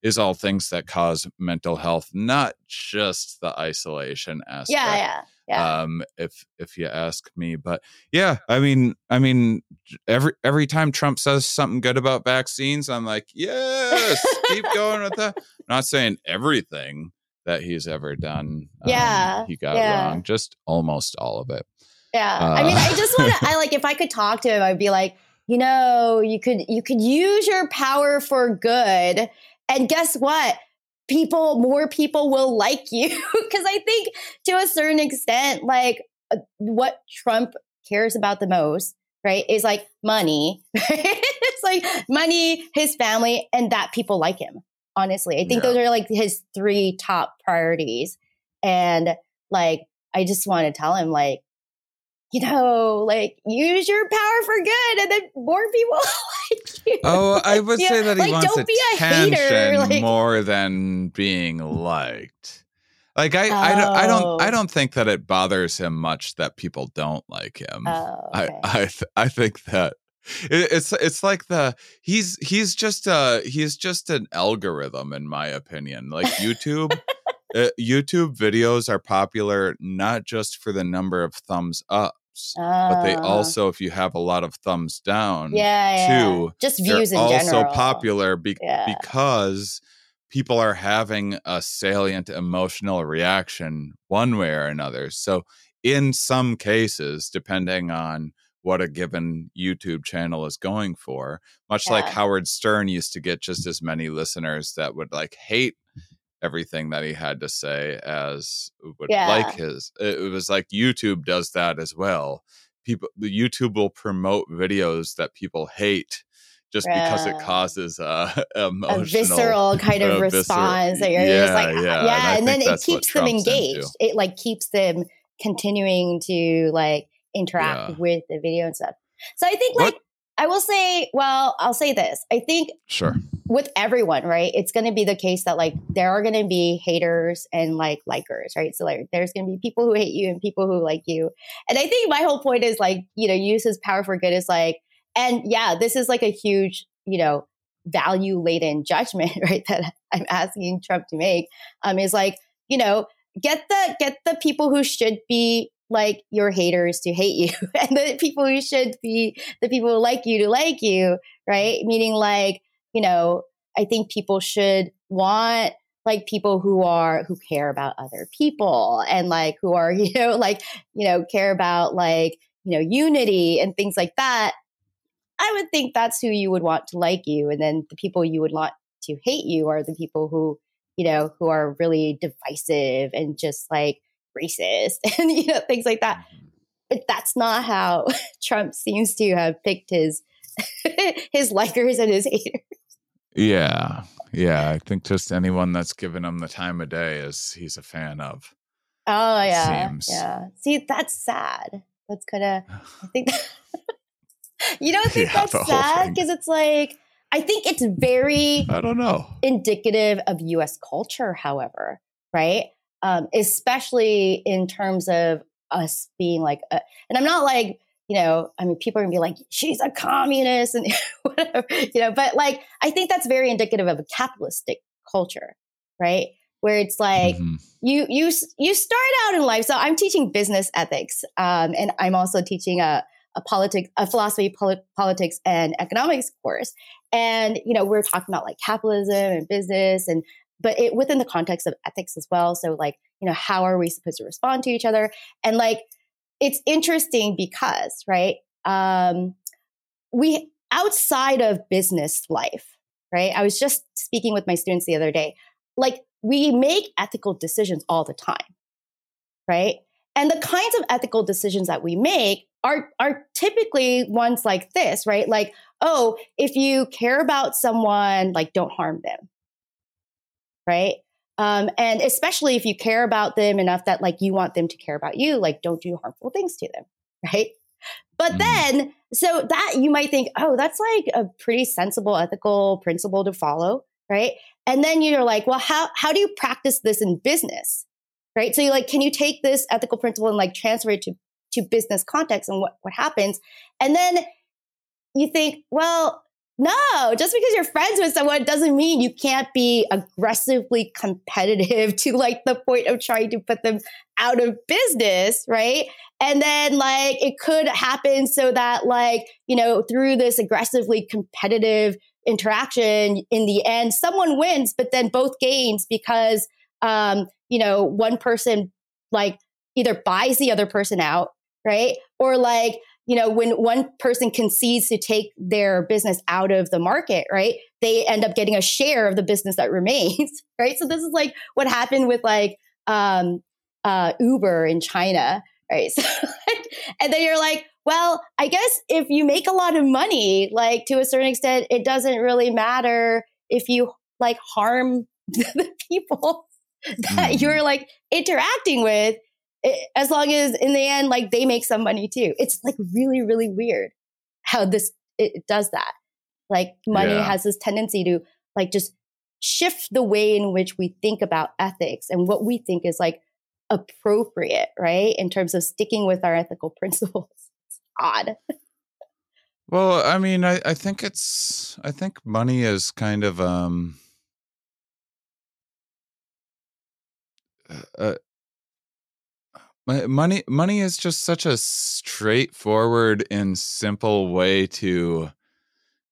is all things that cause mental health, not just the isolation aspect. Yeah, yeah. Yeah. Um, if if you ask me, but yeah, I mean, I mean, every every time Trump says something good about vaccines, I'm like, yes, keep going with that. not saying everything that he's ever done, um, Yeah, he got yeah. wrong, just almost all of it. Yeah. I mean, I Uh, just want to I like if I could talk to him, I'd be like, you know, you could you could use your power for good. And guess what? People more people will like you because I think to a certain extent like uh, what Trump cares about the most, right, is like money. It's like money, his family and that people like him. Honestly, I think Yeah. those are like his three top priorities. And like I just want to tell him like you know, like use your power for good, and then more people like you. Oh, I would Yeah, say that he like, wants don't attention like- more than being liked. Like I, I don't, I don't, I Oh. don't think that it bothers him much that people don't like him. Oh, I, okay. I, th- I think that it, it's, it's like the he's, he's just a, he's just an algorithm in my opinion. Like YouTube, uh, YouTube videos are popular not just for the number of thumbs ups, but they Ah. also, if you have a lot of thumbs down, yeah, yeah. too, just views in also general. popular be- Yeah. because people are having a salient emotional reaction one way or another. So, in some cases, depending on what a given YouTube channel is going for, much like Howard Stern used to get just as many listeners that would like hate everything that he had to say as would Yeah. like his it was like YouTube does that as well people the YouTube will promote videos that people hate just because it causes a emotional a visceral kind of uh, response that you're just like, yeah, yeah, and and, then it keeps them Trump's into. engaged. It like keeps them continuing to like interact Yeah. with the video and stuff. So I think What- like I will say, well, I'll say this. I think sure with everyone, right? It's going to be the case that like there are going to be haters and like likers, right? So like there's going to be people who hate you and people who like you. And I think my whole point is like, you know, use his power for good is like, and yeah, this is like a huge, you know, value laden judgment, right? That I'm asking Trump to make um, is like, you know, get the get the people who should be like your haters to hate you, and the people who should be the people who like you to like you, right? Meaning like, you know, I think people should want like people who are who care about other people and like who are you know like you know care about like you know unity and things like that i would think that's who you would want to like you and then the people you would want to hate you are the people who you know who are really divisive and just like racist and you know things like that mm-hmm. but that's not how trump seems to have picked his his likers and his haters yeah yeah i think just anyone that's given him the time of day is he's a fan of Oh yeah, seems. yeah. See, that's sad. That's kind of. I think. you don't think Yeah, that's sad because it's like I think it's very i don't know indicative of U.S. culture. However, right, um, especially in terms of us being like, a, and I'm not like you know, I mean, people are gonna be like, she's a communist and whatever, you know, but like I think that's very indicative of a capitalistic culture, right? Where it's like Mhm. you you you start out in life. So I'm teaching business ethics, um, and I'm also teaching a a politics, a philosophy, poli- politics, and economics course. And you know, we're talking about like capitalism and business, and but it within the context of ethics as well. So like, you know, how are we supposed to respond to each other? And like, it's interesting because right, um, we outside of business life, right? I was just speaking with my students the other day. Like, we make ethical decisions all the time, right? And the kinds of ethical decisions that we make are are typically ones like this, right? Like, oh, if you care about someone, like don't harm them, right? Um, and especially if you care about them enough that like you want them to care about you, like don't do harmful things to them, right? But Mhm. then, so that you might think, oh, that's like a pretty sensible ethical principle to follow, right? And then you're like, well, how how do you practice this in business, right? So you like, can you take this ethical principle and like transfer it to to business context and what what happens? And then you think, well, no, just because you're friends with someone doesn't mean you can't be aggressively competitive to like the point of trying to put them out of business, right? And then like it could happen so that like, you know, through this aggressively competitive interaction in the end someone wins but then both gains because um, you know, one person like either buys the other person out, right? Or like you know, when one person concedes to take their business out of the market, right? They end up getting a share of the business that remains, right? So this is like what happened with like um, uh, Uber in China, right? So, and then you're like, well, I guess if you make a lot of money, like to a certain extent, it doesn't really matter if you like harm the people that mm. you're like interacting with as long as in the end, like they make some money too. It's like really, really weird how this it does that. Like money yeah. has this tendency to like just shift the way in which we think about ethics and what we think is like appropriate, right? In terms of sticking with our ethical principles. It's odd. Well, I mean, I, I think it's I think money is kind of um uh, money money is just such a straightforward and simple way to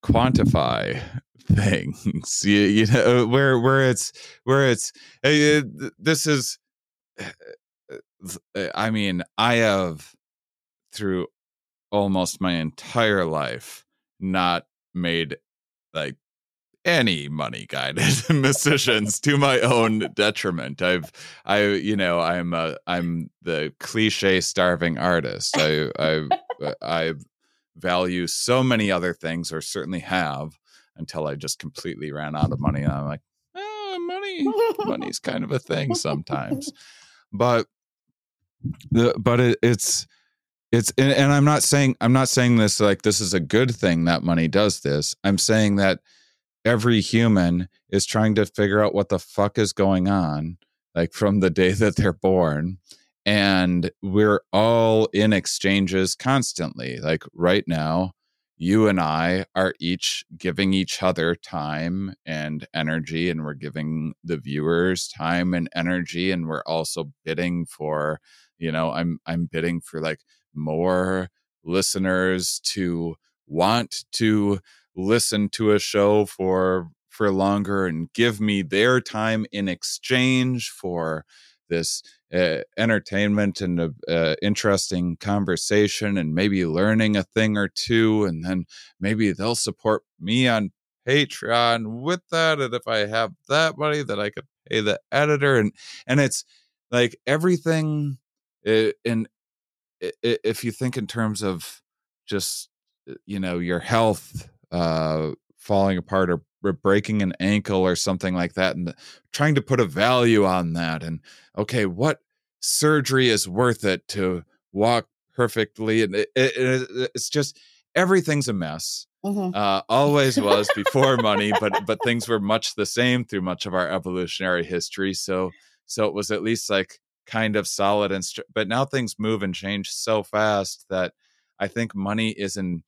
quantify things you, you know where where it's where it's uh, this is uh, i mean i have through almost my entire life not made like any money guided decisions to my own detriment. I've I you know I'm a I'm the cliche starving artist. I I uh, I value so many other things or certainly have until I just completely ran out of money and I'm like, oh, money money's kind of a thing sometimes. But the but it, it's it's and, and I'm not saying I'm not saying this like this is a good thing that money does this. I'm saying that every human is trying to figure out what the fuck is going on, like from the day that they're born. And we're all in exchanges constantly. Like right now, you and I are each giving each other time and energy, and we're giving the viewers time and energy, and we're also bidding for, you know, I'm I'm bidding for like more listeners to want to listen to a show for for longer and give me their time in exchange for this uh, entertainment and uh, interesting conversation and maybe learning a thing or two and then maybe they'll support me on patreon with that and if i have that money that i could pay the editor and and it's like everything and if you think in terms of just you know your health uh, falling apart or, breaking an ankle or something like that, and trying to put a value on that. And okay, what surgery is worth it to walk perfectly? And it, it, it's just everything's a mess. Mm-hmm. Uh, always was before money, but but things were much the same through much of our evolutionary history. So so it was at least like kind of solid and st- but now things move and change so fast that I think money is an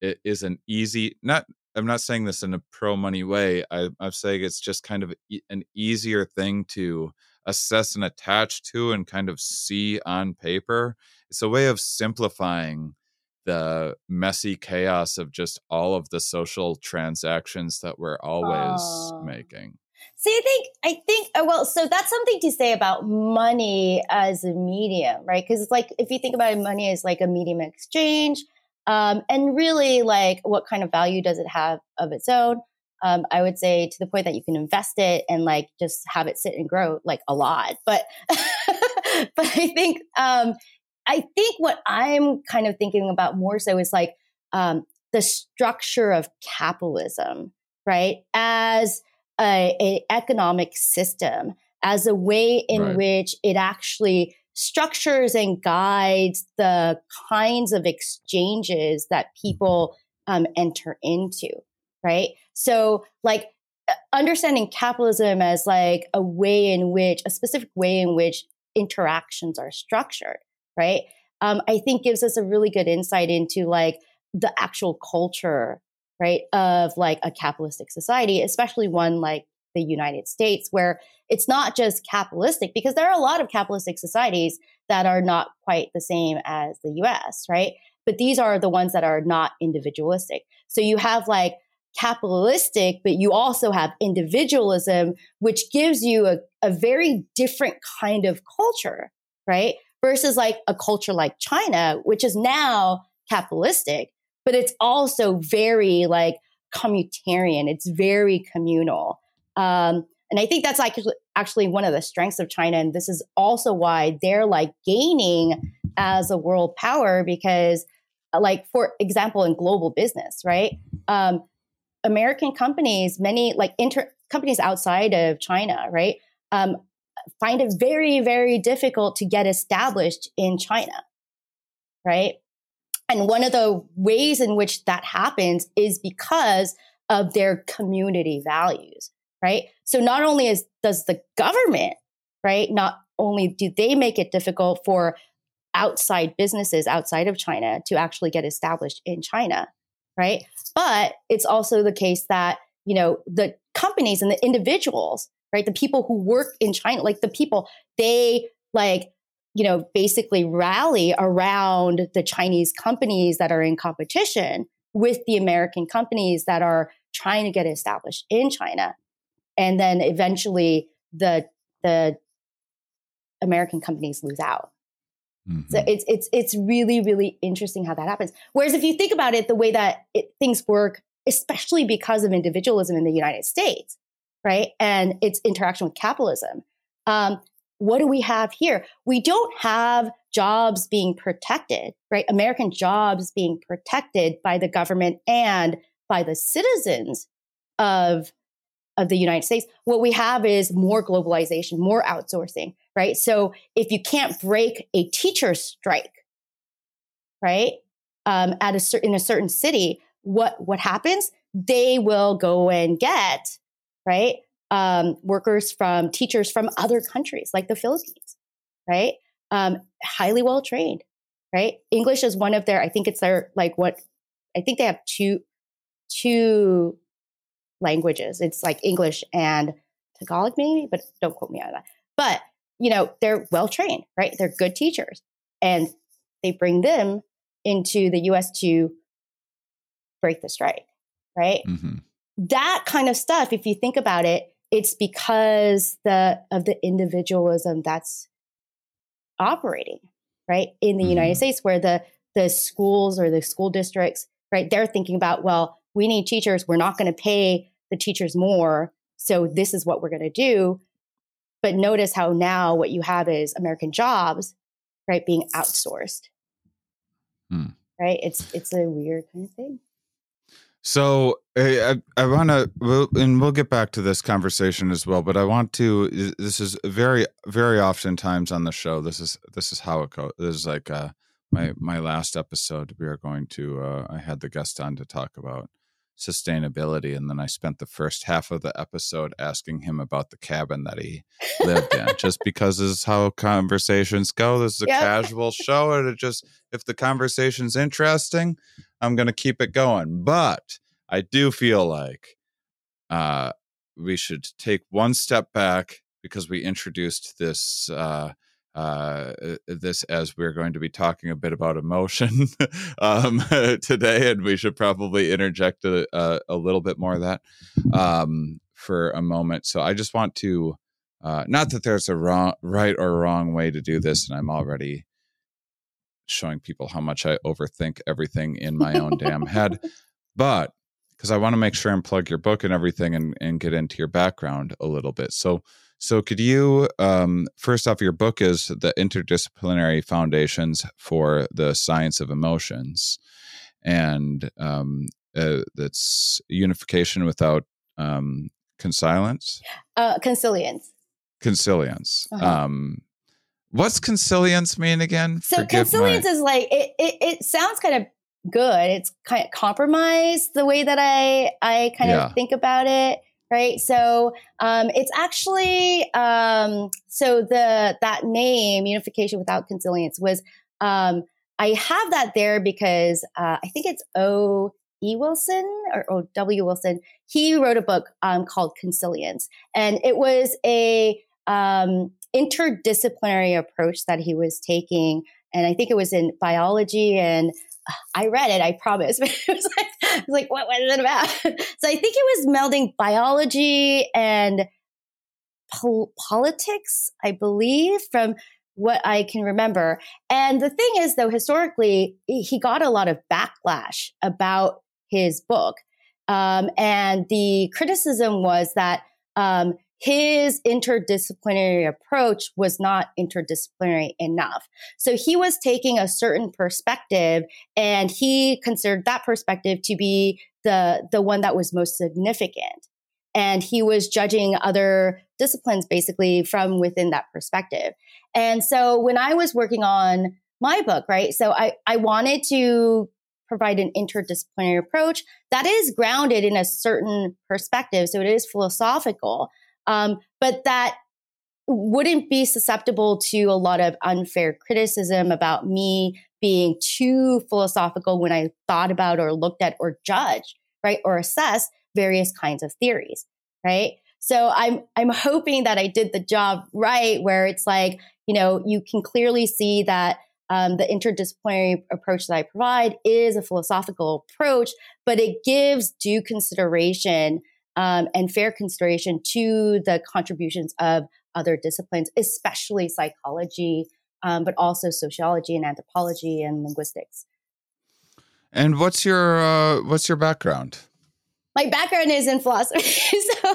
it is an easy not i'm not saying this in a pro money way I, i'm saying it's just kind of an easier thing to assess and attach to and kind of see on paper it's a way of simplifying the messy chaos of just all of the social transactions that we're always oh. making See, I think, I think, uh, well, so that's something to say about money as a medium, right? Because it's like, if you think about it, money as like a medium exchange, um, and really, like, what kind of value does it have of its own? Um, I would say to the point that you can invest it and like just have it sit and grow like a lot. But, but I think, um, I think what I'm kind of thinking about more so is like um, the structure of capitalism, right? As a, a economic system, as a way in right. which it actually structures and guides the kinds of exchanges that people um, enter into, right? So, like, uh, understanding capitalism as like a way in which, a specific way in which interactions are structured, right? Um, I think gives us a really good insight into like the actual culture right, of like a capitalistic society, especially one like the United States, where it's not just capitalistic, because there are a lot of capitalistic societies that are not quite the same as the US, right? But these are the ones that are not individualistic. So you have like capitalistic, but you also have individualism, which gives you a, a very different kind of culture, right? Versus like a culture like China, which is now capitalistic, but it's also very like communitarian. It's very communal. Um, and I think that's like actually one of the strengths of China. And this is also why they're like gaining as a world power because, uh, like, for example, in global business, right? Um, American companies, many like inter- companies outside of China, right, um, find it very, very difficult to get established in China, right? And one of the ways in which that happens is because of their community values, right? So not only is does the government, right, not only do they make it difficult for outside businesses outside of China to actually get established in China, right? But it's also the case that, you know, the companies and the individuals, right, the people who work in China, like the people, they like you know, basically rally around the Chinese companies that are in competition with the American companies that are trying to get established in China. And then eventually the the American companies lose out. Mm-hmm. So it's it's it's really really interesting how that happens. Whereas if you think about it, the way that it, things work, especially because of individualism in the United States, right, and its interaction with capitalism, um, what do we have here? We don't have jobs being protected, right? American jobs being protected by the government and by the citizens of, of the United States. What we have is more globalization, more outsourcing, right? So if you can't break a teacher strike, right, um, at a certain in a certain city, what what happens? They will go and get right um, workers from teachers from other countries like the Philippines, right? Um, highly well trained, right? English is one of their, I think it's their, like what, I think they have two, two languages. It's like English and Tagalog maybe, but don't quote me on that. But, you know, they're well trained, right? They're good teachers and they bring them into the US to break the strike, right? Mm-hmm. That kind of stuff, if you think about it, it's because the of the individualism that's operating right in the mm-hmm. United States, where the the schools or the school districts, right, they're thinking about, well, we need teachers. We're not going to pay the teachers more, so this is what we're going to do. But notice how now what you have is American jobs, right, being outsourced. Hmm. Right? It's it's a weird kind of thing. So I I want to, we'll, and we'll get back to this conversation as well. But I want to. This is very very oftentimes on the show. This is this is how it goes. This is like uh, my my last episode. We are going to. Uh, I had the guest on to talk about sustainability, and then I spent the first half of the episode asking him about the cabin that he lived in, just because this is how conversations go. This is a yep. casual show, and it just if the conversation's interesting, I'm going to keep it going. But I do feel like uh, we should take one step back because we introduced this uh, uh, this as we're going to be talking a bit about emotion um, today, and we should probably interject a, a, a little bit more of that um, for a moment. So I just want to. Uh, not that there's a wrong, right or wrong way to do this, and I'm already showing people how much I overthink everything in my own damn head. But because I want to make sure and plug your book and everything and, and get into your background a little bit. So, so could you, um, first off, your book is the interdisciplinary foundations for the science of emotions, and um, uh, that's unification without um, consilience. Uh, consilience. Consilience. Uh-huh. Um, What's consilience mean again? So Forgive consilience my... is like it, it, it. sounds kind of good. It's kind of compromise the way that I I kind yeah. of think about it. Right. So um, it's actually um, so the that name unification without consilience was um, I have that there because uh, I think it's O E. Wilson or, or W. Wilson. He wrote a book um, called Consilience, and it was a um, interdisciplinary approach that he was taking. And I think it was in biology and uh, I read it, I promise. But it was like, was like what, was it about? so I think it was melding biology and pol- politics, I believe, from what I can remember. And the thing is, though, historically, he got a lot of backlash about his book. Um, and the criticism was that um, his interdisciplinary approach was not interdisciplinary enough. So he was taking a certain perspective and he considered that perspective to be the, the one that was most significant. And he was judging other disciplines basically from within that perspective. And so when I was working on my book, right? So I, I wanted to provide an interdisciplinary approach that is grounded in a certain perspective. So it is philosophical, um, but that wouldn't be susceptible to a lot of unfair criticism about me being too philosophical when I thought about or looked at or judged, right, or assessed various kinds of theories, right? So I'm I'm hoping that I did the job right, where it's like you know you can clearly see that um, the interdisciplinary approach that I provide is a philosophical approach, but it gives due consideration um, and fair consideration to the contributions of other disciplines, especially psychology, um, but also sociology and anthropology and linguistics. And what's your uh, what's your background? My background is in philosophy, so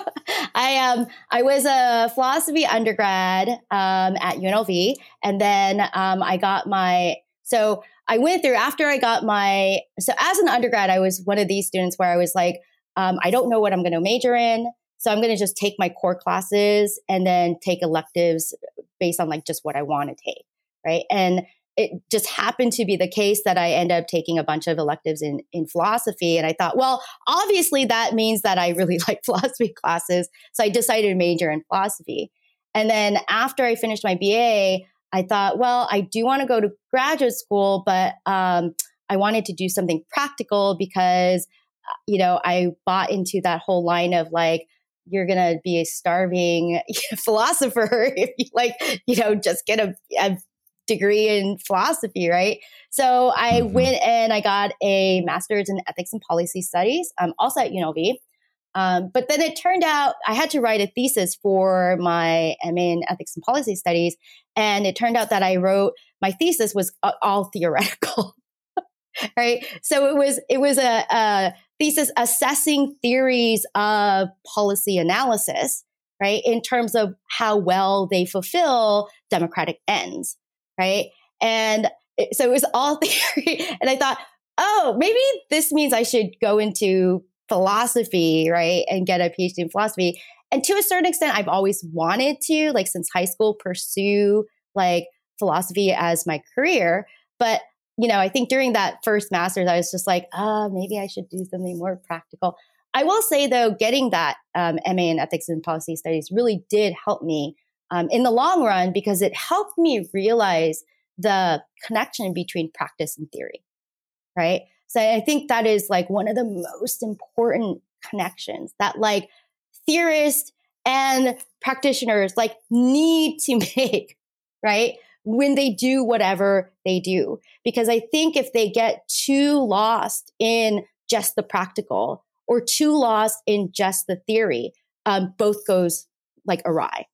I um I was a philosophy undergrad um, at UNLV, and then um, I got my so I went through after I got my so as an undergrad I was one of these students where I was like um, I don't know what I'm going to major in. So I'm going to just take my core classes and then take electives based on like just what I want to take. Right. And it just happened to be the case that I ended up taking a bunch of electives in, in philosophy. And I thought, well, obviously that means that I really like philosophy classes. So I decided to major in philosophy. And then after I finished my BA, I thought, well, I do want to go to graduate school, but um, I wanted to do something practical because you know, I bought into that whole line of like, you're going to be a starving philosopher if you like, you know, just get a, a degree in philosophy, right? So I mm-hmm. went and I got a master's in ethics and policy studies, um, also at UNLV. Um, but then it turned out I had to write a thesis for my MA in ethics and policy studies. And it turned out that I wrote my thesis was all theoretical. right. So it was, it was a, a thesis assessing theories of policy analysis, right, in terms of how well they fulfill democratic ends, right? And so it was all theory. And I thought, oh, maybe this means I should go into philosophy, right, and get a PhD in philosophy. And to a certain extent, I've always wanted to, like since high school, pursue like philosophy as my career. But you know, I think during that first master's, I was just like, ah, maybe I should do something more practical. I will say though, getting that um, MA in ethics and policy studies really did help me um, in the long run because it helped me realize the connection between practice and theory, right? So I think that is like one of the most important connections that like theorists and practitioners like need to make, right? When they do whatever they do. Because I think if they get too lost in just the practical or too lost in just the theory, um, both goes like awry.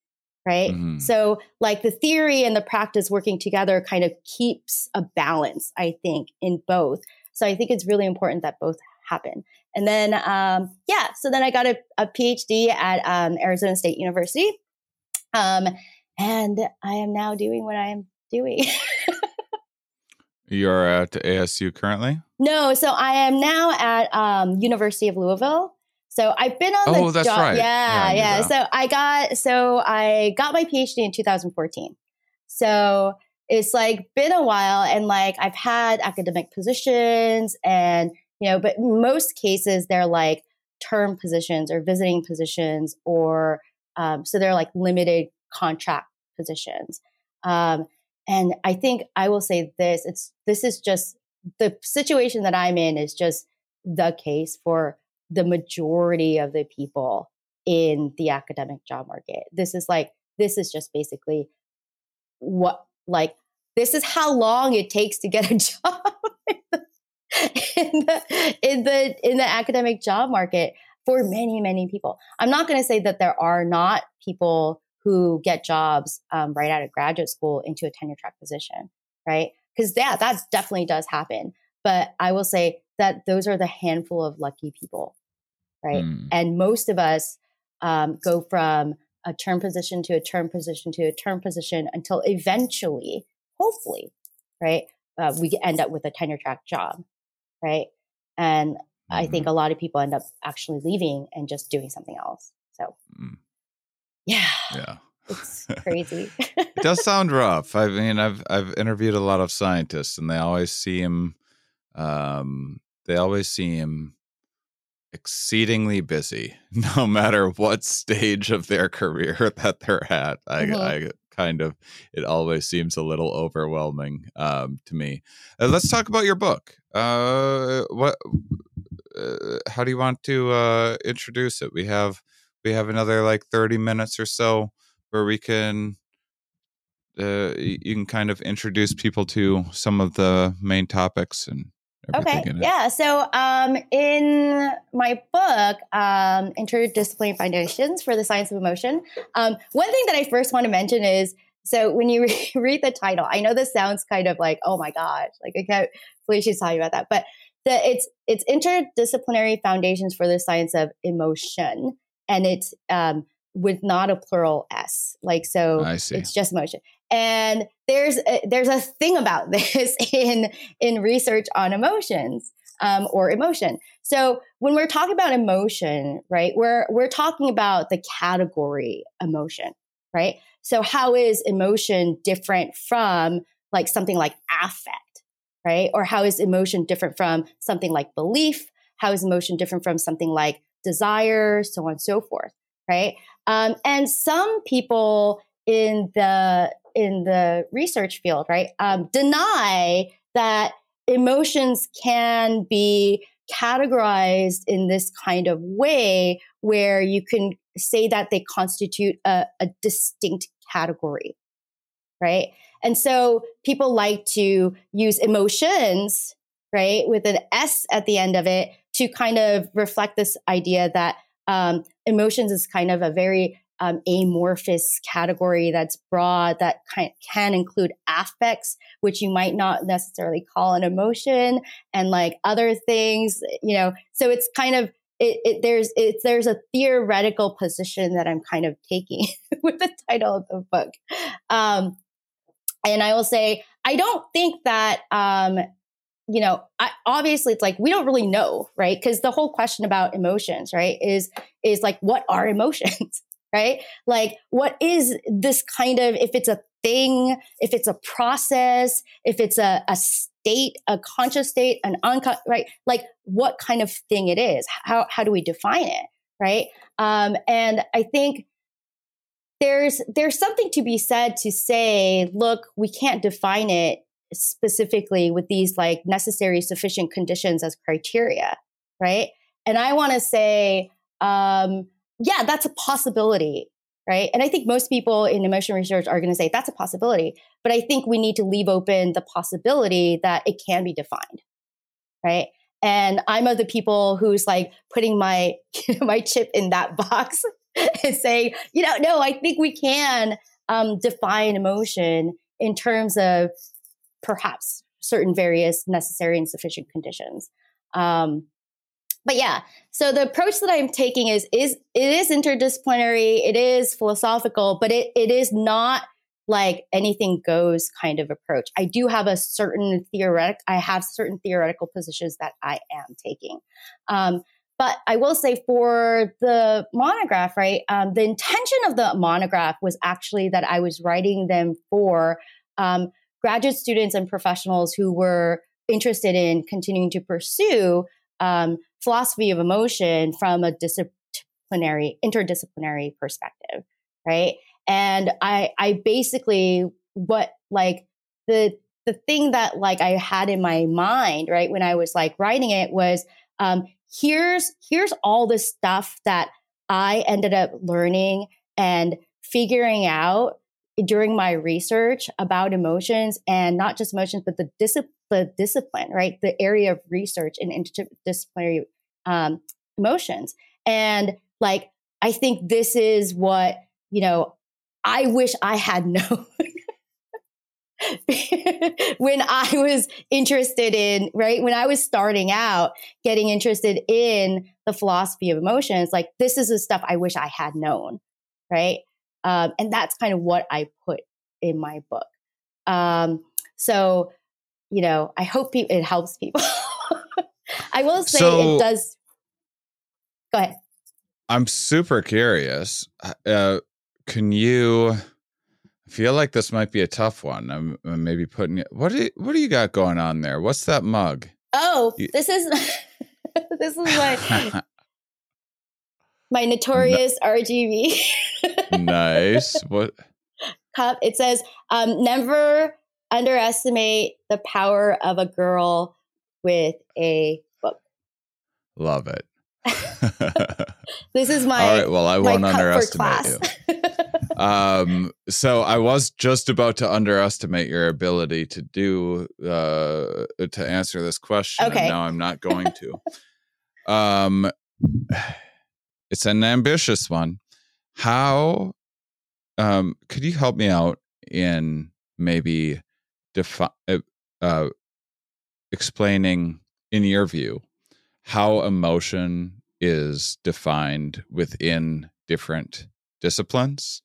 Right. Mm-hmm. So, like the theory and the practice working together kind of keeps a balance, I think, in both. So, I think it's really important that both happen. And then, um, yeah, so then I got a, a PhD at um, Arizona State University. Um, and I am now doing what I am doing. You're at ASU currently? No, so I am now at um, University of Louisville. So I've been on oh, the that's job. right. Yeah, yeah. yeah. So I got so I got my PhD in 2014. So it's like been a while, and like I've had academic positions, and you know, but most cases they're like term positions or visiting positions, or um, so they're like limited contract positions. Um, and I think I will say this, it's this is just the situation that I'm in is just the case for the majority of the people in the academic job market. This is like, this is just basically what, like, this is how long it takes to get a job in the in the in the academic job market for many many people. I'm not going to say that there are not people who get jobs um, right out of graduate school into a tenure track position, right? Because yeah, that definitely does happen. But I will say that those are the handful of lucky people, right? Mm. And most of us um, go from a term position to a term position to a term position until eventually, hopefully, right, uh, we end up with a tenure track job, right? And mm-hmm. I think mm-hmm. a lot of people end up actually leaving and just doing something else. So, mm. Yeah, yeah, it's crazy. it does sound rough. I mean, I've I've interviewed a lot of scientists, and they always seem, um, they always seem exceedingly busy no matter what stage of their career that they're at I, mm-hmm. I kind of it always seems a little overwhelming um, to me uh, let's talk about your book uh, what uh, how do you want to uh, introduce it we have we have another like 30 minutes or so where we can uh, you can kind of introduce people to some of the main topics and Okay. Yeah. So um, in my book, um, Interdisciplinary Foundations for the Science of Emotion, um, one thing that I first want to mention is so when you re- read the title, I know this sounds kind of like, oh my gosh, like I can't believe she's talking about that, but the, it's it's interdisciplinary foundations for the science of emotion, and it's um, with not a plural s, like so. It's just emotion, and there's a, there's a thing about this in in research on emotions um, or emotion. So when we're talking about emotion, right, we're we're talking about the category emotion, right? So how is emotion different from like something like affect, right? Or how is emotion different from something like belief? How is emotion different from something like desire, so on and so forth, right? Um, and some people in the in the research field, right, um, deny that emotions can be categorized in this kind of way where you can say that they constitute a, a distinct category, right? And so people like to use emotions, right, with an S at the end of it to kind of reflect this idea that um, emotions is kind of a very um, amorphous category that's broad that can, include affects, which you might not necessarily call an emotion, and like other things, you know. So it's kind of it, it, there's it's there's a theoretical position that I'm kind of taking with the title of the book, um, and I will say I don't think that um, you know I, obviously it's like we don't really know right because the whole question about emotions right is is like what are emotions right? Like, what is this kind of, if it's a thing, if it's a process, if it's a, a state, a conscious state, an unconscious, right? Like, what kind of thing it is? How, how do we define it? Right. Um, and I think there's, there's something to be said to say, look, we can't define it specifically with these like necessary sufficient conditions as criteria. Right. And I want to say, um, yeah, that's a possibility, right? And I think most people in emotion research are going to say that's a possibility, but I think we need to leave open the possibility that it can be defined, right? And I'm of the people who's like putting my my chip in that box and saying, you know, no, I think we can um, define emotion in terms of perhaps certain various necessary and sufficient conditions. Um, but yeah, so the approach that I'm taking is is it is interdisciplinary, it is philosophical, but it it is not like anything goes kind of approach. I do have a certain theoretic, I have certain theoretical positions that I am taking. Um, but I will say for the monograph, right? Um, the intention of the monograph was actually that I was writing them for um, graduate students and professionals who were interested in continuing to pursue um, philosophy of emotion from a disciplinary, interdisciplinary perspective, right? And I, I basically what like the the thing that like I had in my mind, right, when I was like writing it was um, here's here's all the stuff that I ended up learning and figuring out during my research about emotions and not just emotions, but the, dis- the discipline, right? The area of research in interdisciplinary um, emotions. And like, I think this is what, you know, I wish I had known when I was interested in, right? When I was starting out getting interested in the philosophy of emotions, like this is the stuff I wish I had known, right? Um, and that's kind of what I put in my book. Um, so, you know, I hope it helps people. I will say so, it does. Go ahead. I'm super curious. Uh, can you? I feel like this might be a tough one. I'm, I'm maybe putting it. What do you, what do you got going on there? What's that mug? Oh, you, this is this is my my notorious no, RBG. nice. What cup? It says, um, "Never underestimate the power of a girl with a book." Love it. this is my. All right. Well, I won't underestimate you. um, so I was just about to underestimate your ability to do uh, to answer this question. Okay. now I'm not going to. um, it's an ambitious one. How um, could you help me out in maybe defi- uh, uh, explaining, in your view, how emotion is defined within different disciplines?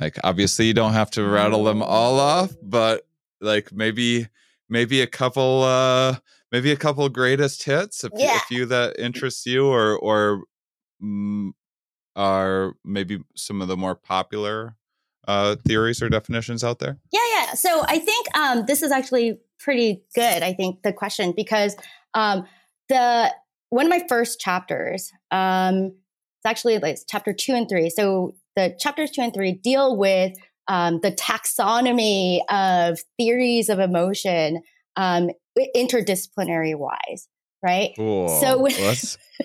Like obviously you don't have to rattle them all off, but like maybe maybe a couple uh maybe a couple greatest hits if, yeah. a few that interest you or or are maybe some of the more popular uh theories or definitions out there? Yeah, yeah. So I think um this is actually pretty good, I think the question because um the one of my first chapters um it's actually like chapter 2 and 3. So the chapters two and three deal with um, the taxonomy of theories of emotion um, interdisciplinary wise right cool. so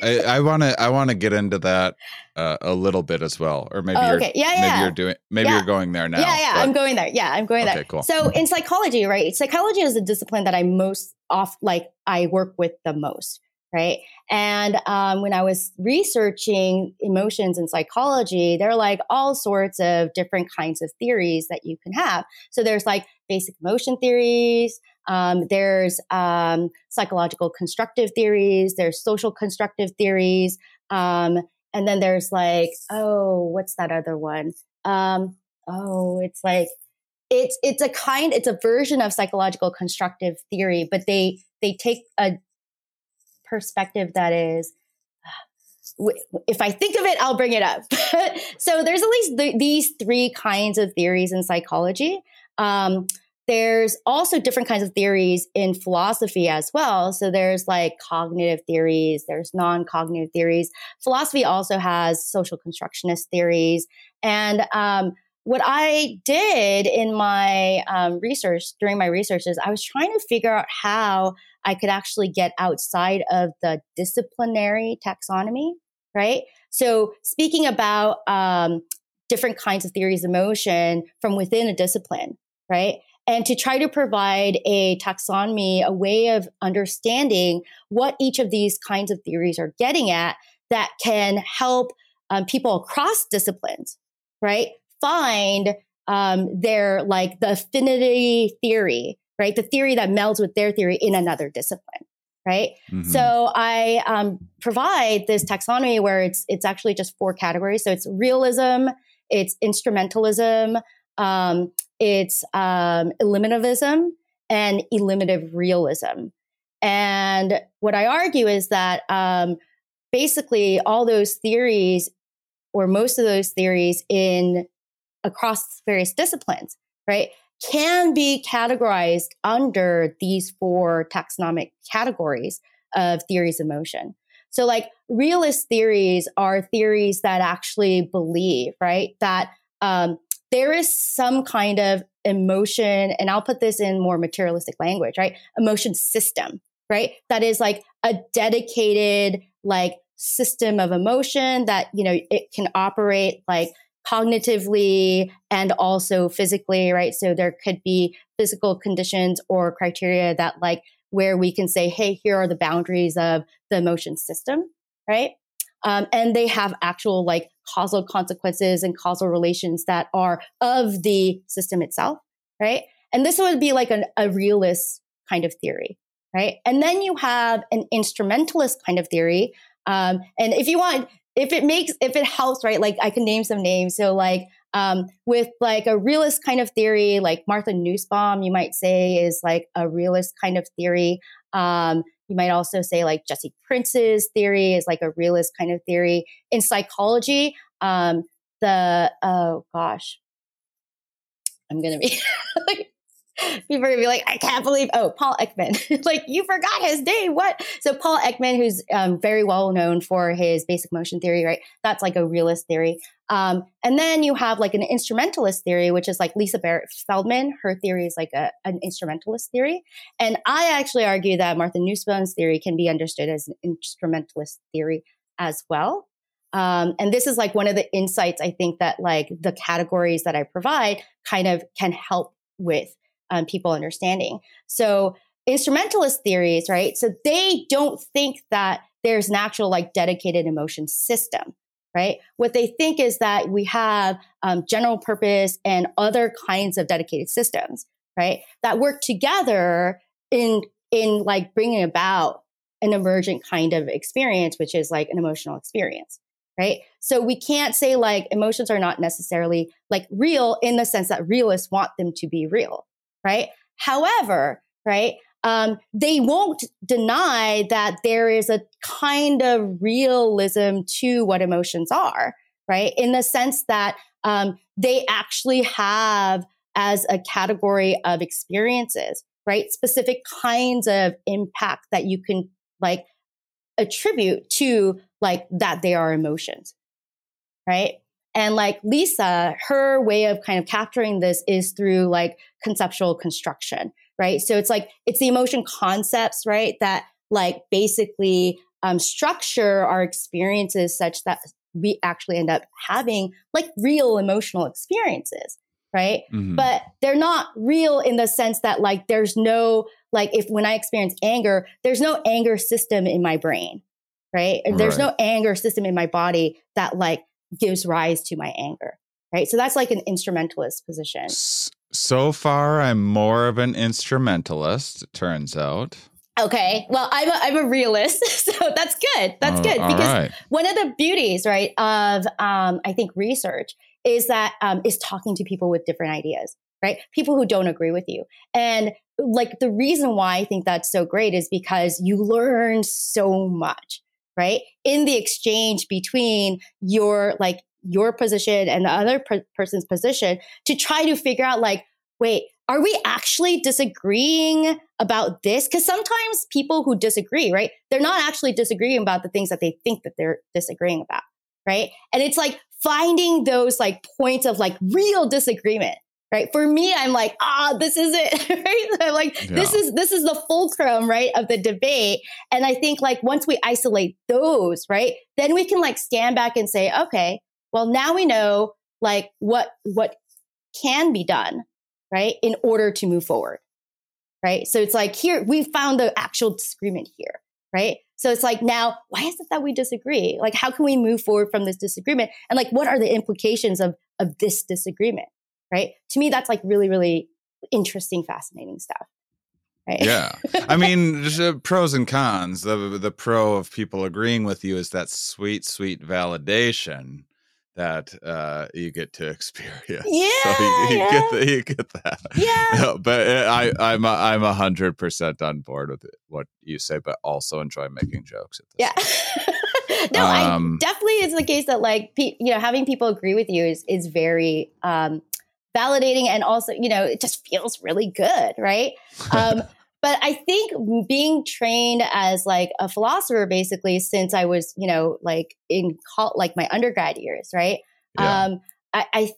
i want to i want to get into that uh, a little bit as well or maybe oh, you're yeah, yeah. maybe you're doing maybe yeah. you're going there now yeah yeah but... i'm going there yeah i'm going okay, there cool so in psychology right psychology is the discipline that i most off like i work with the most right? And um, when I was researching emotions and psychology, there are like all sorts of different kinds of theories that you can have. So there's like basic emotion theories. Um, there's um, psychological constructive theories. There's social constructive theories. Um, and then there's like, oh, what's that other one? Um, oh, it's like it's it's a kind it's a version of psychological constructive theory, but they they take a perspective that is if I think of it, I'll bring it up. so there's at least th- these three kinds of theories in psychology. Um, there's also different kinds of theories in philosophy as well. So there's like cognitive theories, there's non cognitive theories. Philosophy also has social constructionist theories. And um, what I did in my um, research, during my research, is I was trying to figure out how I could actually get outside of the disciplinary taxonomy, right? So, speaking about um, different kinds of theories of emotion from within a discipline, right? And to try to provide a taxonomy, a way of understanding what each of these kinds of theories are getting at that can help um, people across disciplines, right? find um, their like the affinity theory, right? The theory that melds with their theory in another discipline, right? Mm-hmm. So I um, provide this taxonomy where it's it's actually just four categories. So it's realism, it's instrumentalism, um, it's um, eliminativism, and eliminative realism. And what I argue is that um, basically all those theories, or most of those theories in across various disciplines, right, can be categorized under these four taxonomic categories of theories of emotion. So, like realist theories are theories that actually believe, right, that um, there is some kind of emotion, and I'll put this in more materialistic language, right? Emotion system, right? That is like a dedicated like system of emotion that, you know, it can operate like cognitively and also physically, right? So there could be physical conditions or criteria that like where we can say, hey, here are the boundaries of the emotion system, right? Um, and they have actual like causal consequences and causal relations that are of the system itself, right? And this would be like an, a realist kind of theory, right? And then you have an instrumentalist kind of theory. Um, and if you want, if it makes, if it helps, right? Like I can name some names. So like um, with like a realist kind of theory, like Martha Nussbaum, you might say is like a realist kind of theory. Um, you might also say like Jesse Prinz's theory is like a realist kind of theory. In psychology, um, the oh gosh, I'm gonna be like people are gonna be like, I can't believe, oh, Paul Ekman. like, you forgot his name. What? So, Paul Ekman, who's um, very well known for his basic emotion theory, right? That's like a realist theory. Um, and then you have like an instrumentalist theory, which is like Lisa Barrett Feldman. Her theory is like a, an instrumentalist theory. And I actually argue that Martha Nussbaum's theory can be understood as an instrumentalist theory as well. Um, and this is like one of the insights I think that like the categories that I provide kind of can help with um, people understanding. So instrumentalist theories, right? So they don't think that there's an actual like dedicated emotion system, right? What they think is that we have um, general purpose and other kinds of dedicated systems, right? That work together in in like bringing about an emergent kind of experience, which is like an emotional experience right? So we can't say like emotions are not necessarily like real in the sense that realists want them to be real, right? However, right, um, they won't deny that there is a kind of realism to what emotions are, right? In the sense that um, they actually have as a category of experiences, right? Specific kinds of impact that you can like attribute to like that they are emotions, right? And like Lisa, her way of kind of capturing this is through like conceptual construction, right? So it's like, it's the emotion concepts, right? That like basically um, structure our experiences such that we actually end up having like real emotional experiences, right? Mm-hmm. But they're not real in the sense that like there's no, like if when I experience anger, there's no anger system in my brain, right? There's no anger system in my body that like gives rise to my anger right? So that's like an instrumentalist position. So far i'm more of an instrumentalist it turns out. Okay well i'm a, I'm a realist so that's good that's uh, good because right. one of the beauties right of um, i think research is that um, is talking to people with different ideas right? People who don't agree with you. And like the reason why i think that's so great is because you learn so much right? In the exchange between your like your position and the other per- person's position to try to figure out like, wait, are we actually disagreeing about this? Because sometimes people who disagree, right, they're not actually disagreeing about the things that they think that they're disagreeing about, right? And it's like finding those like points of like real disagreement right? For me i'm like ah this is it right? I'm like yeah. this is this is the fulcrum right of the debate. And i think like once we isolate those right then we can like stand back and say okay well now we know like what what can be done right in order to move forward right? So it's like here we found the actual disagreement here right? So it's like now why is it that we disagree? Like how can we move forward from this disagreement? And like what are the implications of of this disagreement right? To me, that's like really, really interesting, fascinating stuff. Right? Yeah, I mean, pros and cons. The the pro of people agreeing with you is that sweet, sweet validation that uh, you get to experience. Yeah, so you, you yeah. get the, you get that. Yeah, no, but uh, I I'm a, I'm a hundred percent on board with it, what you say, but also enjoy making jokes at this. Yeah. no, um, I definitely it's the case that like pe- you know having people agree with you is is very um validating and also, you know, it just feels really good, right? Um, but I think being trained as like a philosopher basically since I was, you know, like in call, like my undergrad years, right? Yeah. Um, I, I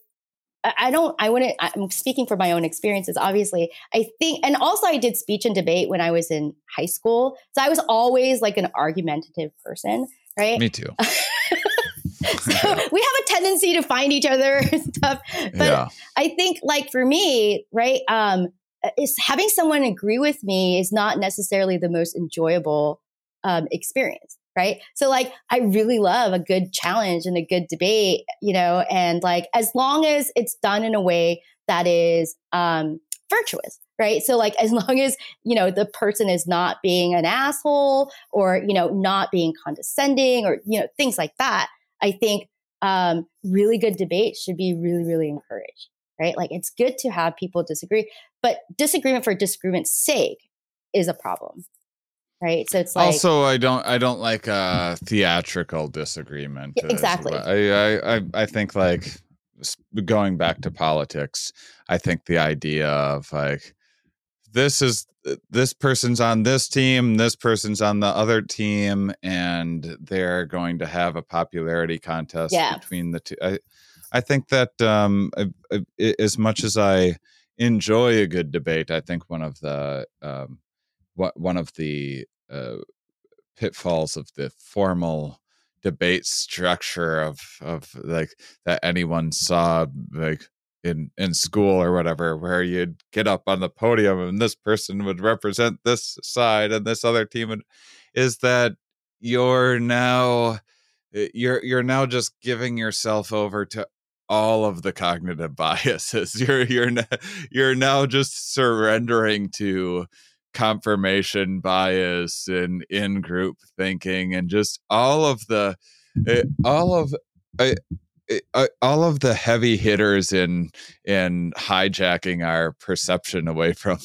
I don't, I wouldn't, I'm speaking for my own experiences, obviously. I think, and also I did speech and debate when I was in high school. So I was always like an argumentative person, right? Me too. so we have a tendency to find each other and stuff. But yeah. I think, like, for me, right, um, is having someone agree with me is not necessarily the most enjoyable um, experience right? So like I really love a good challenge and a good debate, you know, and like as long as it's done in a way that is um virtuous, right? So like as long as, you know, the person is not being an asshole or, you know, not being condescending or, you know, things like that, I think um really good debate should be really really encouraged, right? Like it's good to have people disagree, but disagreement for disagreement's sake is a problem right so it's like also i don't i don't like a theatrical disagreement exactly I, I i think like going back to politics i think the idea of like this is this person's on this team this person's on the other team and they're going to have a popularity contest yeah. between the two i i think that um I, I, as much as i enjoy a good debate i think one of the um what one of the uh, pitfalls of the formal debate structure of of like that anyone saw like in in school or whatever where you'd get up on the podium and this person would represent this side and this other team would, is that you're now eh, you're you're now just giving yourself over to all of the cognitive biases. You're you're you're now just surrendering to confirmation bias and in group thinking and just all of the eh, all of uh, all of the heavy hitters in in hijacking our perception away from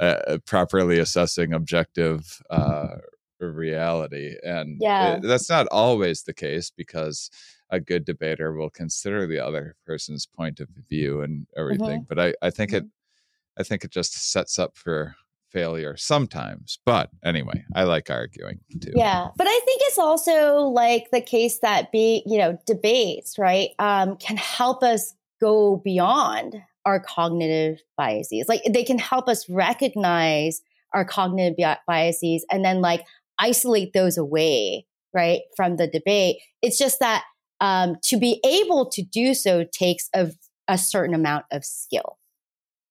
uh, properly assessing objective uh, reality and yeah. it, that's not always the case because a good debater will consider the other person's point of view and everything mm-hmm. but i i think mm-hmm. it i think it just sets up for failure sometimes. But anyway, I like arguing too. Yeah. But I think it's also like the case that be, you know, debates, right, um, can help us go beyond our cognitive biases. Like they can help us recognize our cognitive biases and then like isolate those away, right, from the debate. It's just that um, to be able to do so takes a, a certain amount of skill,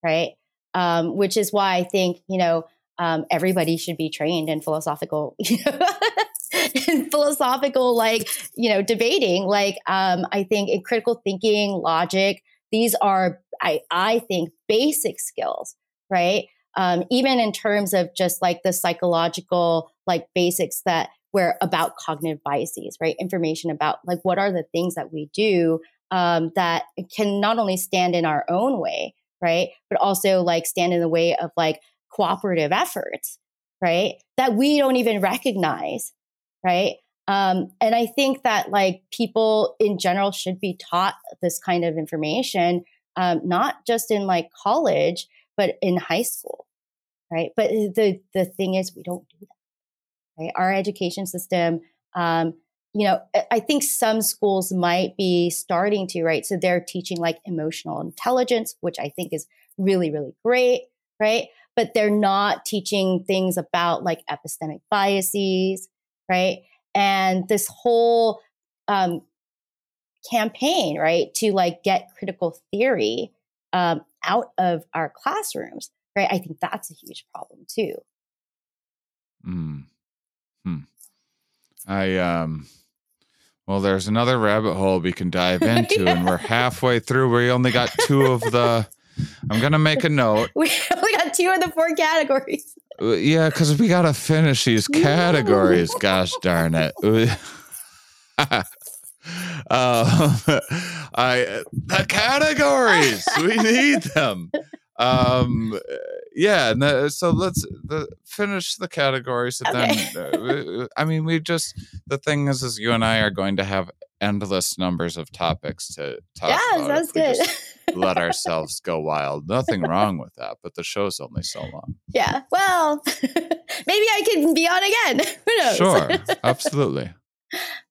right? Um, which is why I think you know um, everybody should be trained in philosophical, in philosophical like you know debating. Like um, I think in critical thinking, logic, these are I I think basic skills, right? Um, even in terms of just like the psychological like basics that were about cognitive biases, right? Information about like what are the things that we do um, that can not only stand in our own way, right? But also like stand in the way of like cooperative efforts, right? That we don't even recognize, right? Um, and I think that like people in general should be taught this kind of information, um, not just in like college, but in high school, right? But the the thing is, we don't do that, right? Our education system um, you know, I think some schools might be starting to, right? So they're teaching like emotional intelligence, which I think is really, really great, right? But they're not teaching things about like epistemic biases, right? And this whole um, campaign, right, to like get critical theory um, out of our classrooms, right? I think that's a huge problem too. Mm. Hmm. I um well, there's another rabbit hole we can dive into, yeah. and we're halfway through. We only got two of the. I'm gonna make a note. We only got two of the four categories. Uh, yeah, because we gotta finish these categories. Gosh darn it! uh, I the categories we need them um yeah the, so let's the, finish the categories and okay. then uh, i mean we just the thing is is you and i are going to have endless numbers of topics to talk yeah about sounds good. let ourselves go wild. Nothing wrong with that but the show's only so long. Yeah well maybe i can be on again. Who knows? Sure absolutely.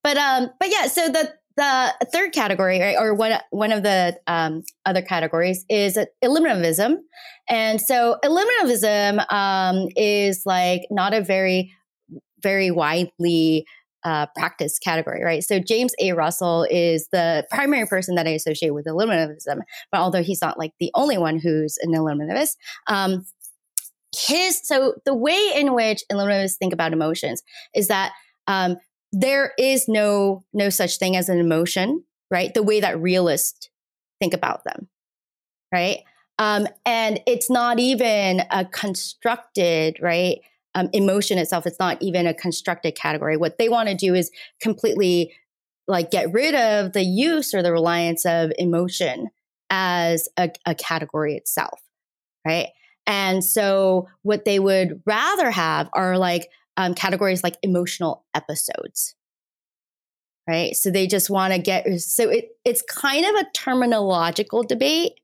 But um but yeah so the the third category, right, or one one of the um, other categories is eliminativism, and so eliminativism um, is like not a very very widely uh, practice category, right? So James A. Russell is the primary person that I associate with eliminativism, but although he's not like the only one who's an eliminativist, um, his so the way in which eliminativists think about emotions is that um, there is no no such thing as an emotion, right? The way that realists think about them, right? Um, and it's not even a constructed, right? Um, emotion itself, it's not even a constructed category. What they want to do is completely like get rid of the use or the reliance of emotion as a, a category itself, right? And so what they would rather have are like um, categories like emotional episodes. Right. So they just want to get, so it, it's kind of a terminological debate,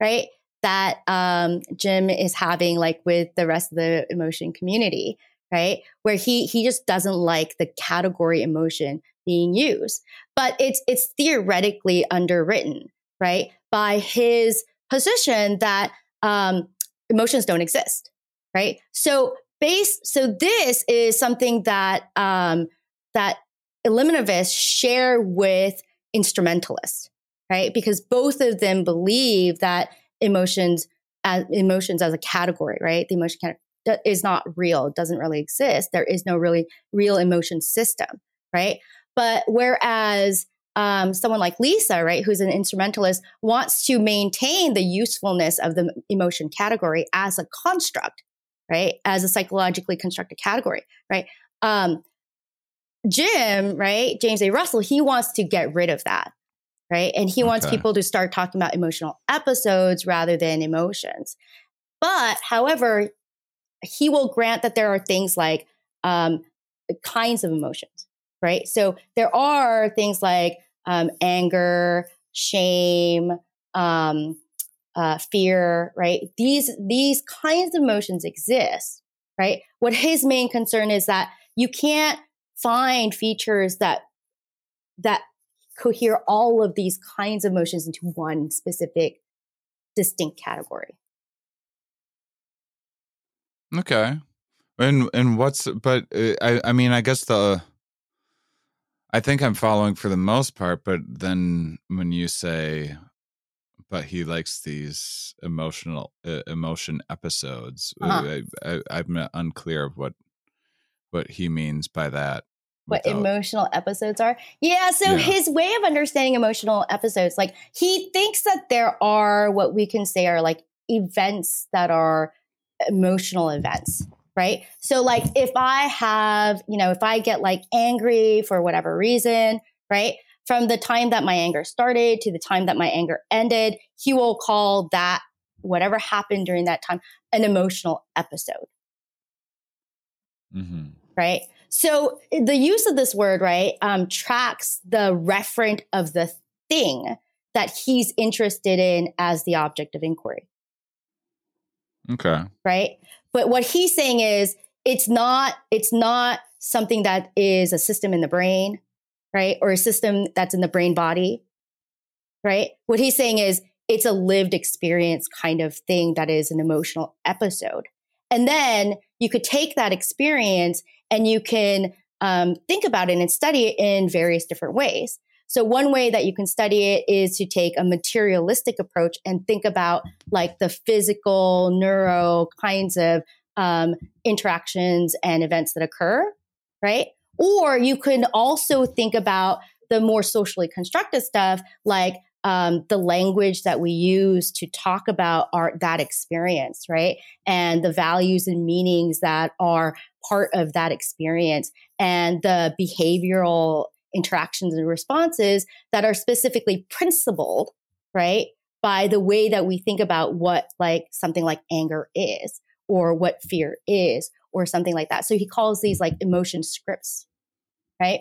right? That um, Jim is having like with the rest of the emotion community, right? Where he, he just doesn't like the category emotion being used, but it's, it's theoretically underwritten, right? By his position that um, emotions don't exist, right? So base, so this is something that um, that eliminativists share with instrumentalists, right? Because both of them believe that emotions as emotions as a category, right? The emotion category is not real, it doesn't really exist. There is no really real emotion system, right? But whereas um, someone like Lisa, right, who's an instrumentalist, wants to maintain the usefulness of the emotion category as a construct, right, as a psychologically constructed category, right. Um, Jim, right, James A. Russell, he wants to get rid of that, right, and he okay. wants people to start talking about emotional episodes rather than emotions. But, however, he will grant that there are things like um, kinds of emotions, right? So there are things like um, anger, shame, um, uh, fear, right? These these kinds of emotions exist, right? What his main concern is that you can't find features that that cohere all of these kinds of emotions into one specific distinct category. Okay. And and what's but uh, I I mean I guess the I think I'm following for the most part, but then when you say, but he likes these emotional uh, emotion episodes, uh, uh-huh. I, am unclear of what what he means by that. What without... emotional episodes are? Yeah, so yeah. his way of understanding emotional episodes, like he thinks that there are what we can say are like events that are emotional events right? So like if I have, you know, if I get like angry for whatever reason, right? From the time that my anger started to the time that my anger ended, he will call that whatever happened during that time an emotional episode. Mm-hmm. Right. So the use of this word, right, um, tracks the referent of the thing that he's interested in as the object of inquiry. Okay. Right. But what he's saying is it's not it's not something that is a system in the brain, right? Or a system that's in the brain body. Right? What he's saying is it's a lived experience kind of thing that is an emotional episode. And then you could take that experience and you can um, think about it and study it in various different ways. So one way that you can study it is to take a materialistic approach and think about like the physical, neuro kinds of um, interactions and events that occur, right? Or you can also think about the more socially constructed stuff, like um, the language that we use to talk about our that experience, right? And the values and meanings that are part of that experience, and the behavioral interactions and responses that are specifically principled, right? By the way that we think about what like something like anger is or what fear is or something like that. So he calls these like emotion scripts, right?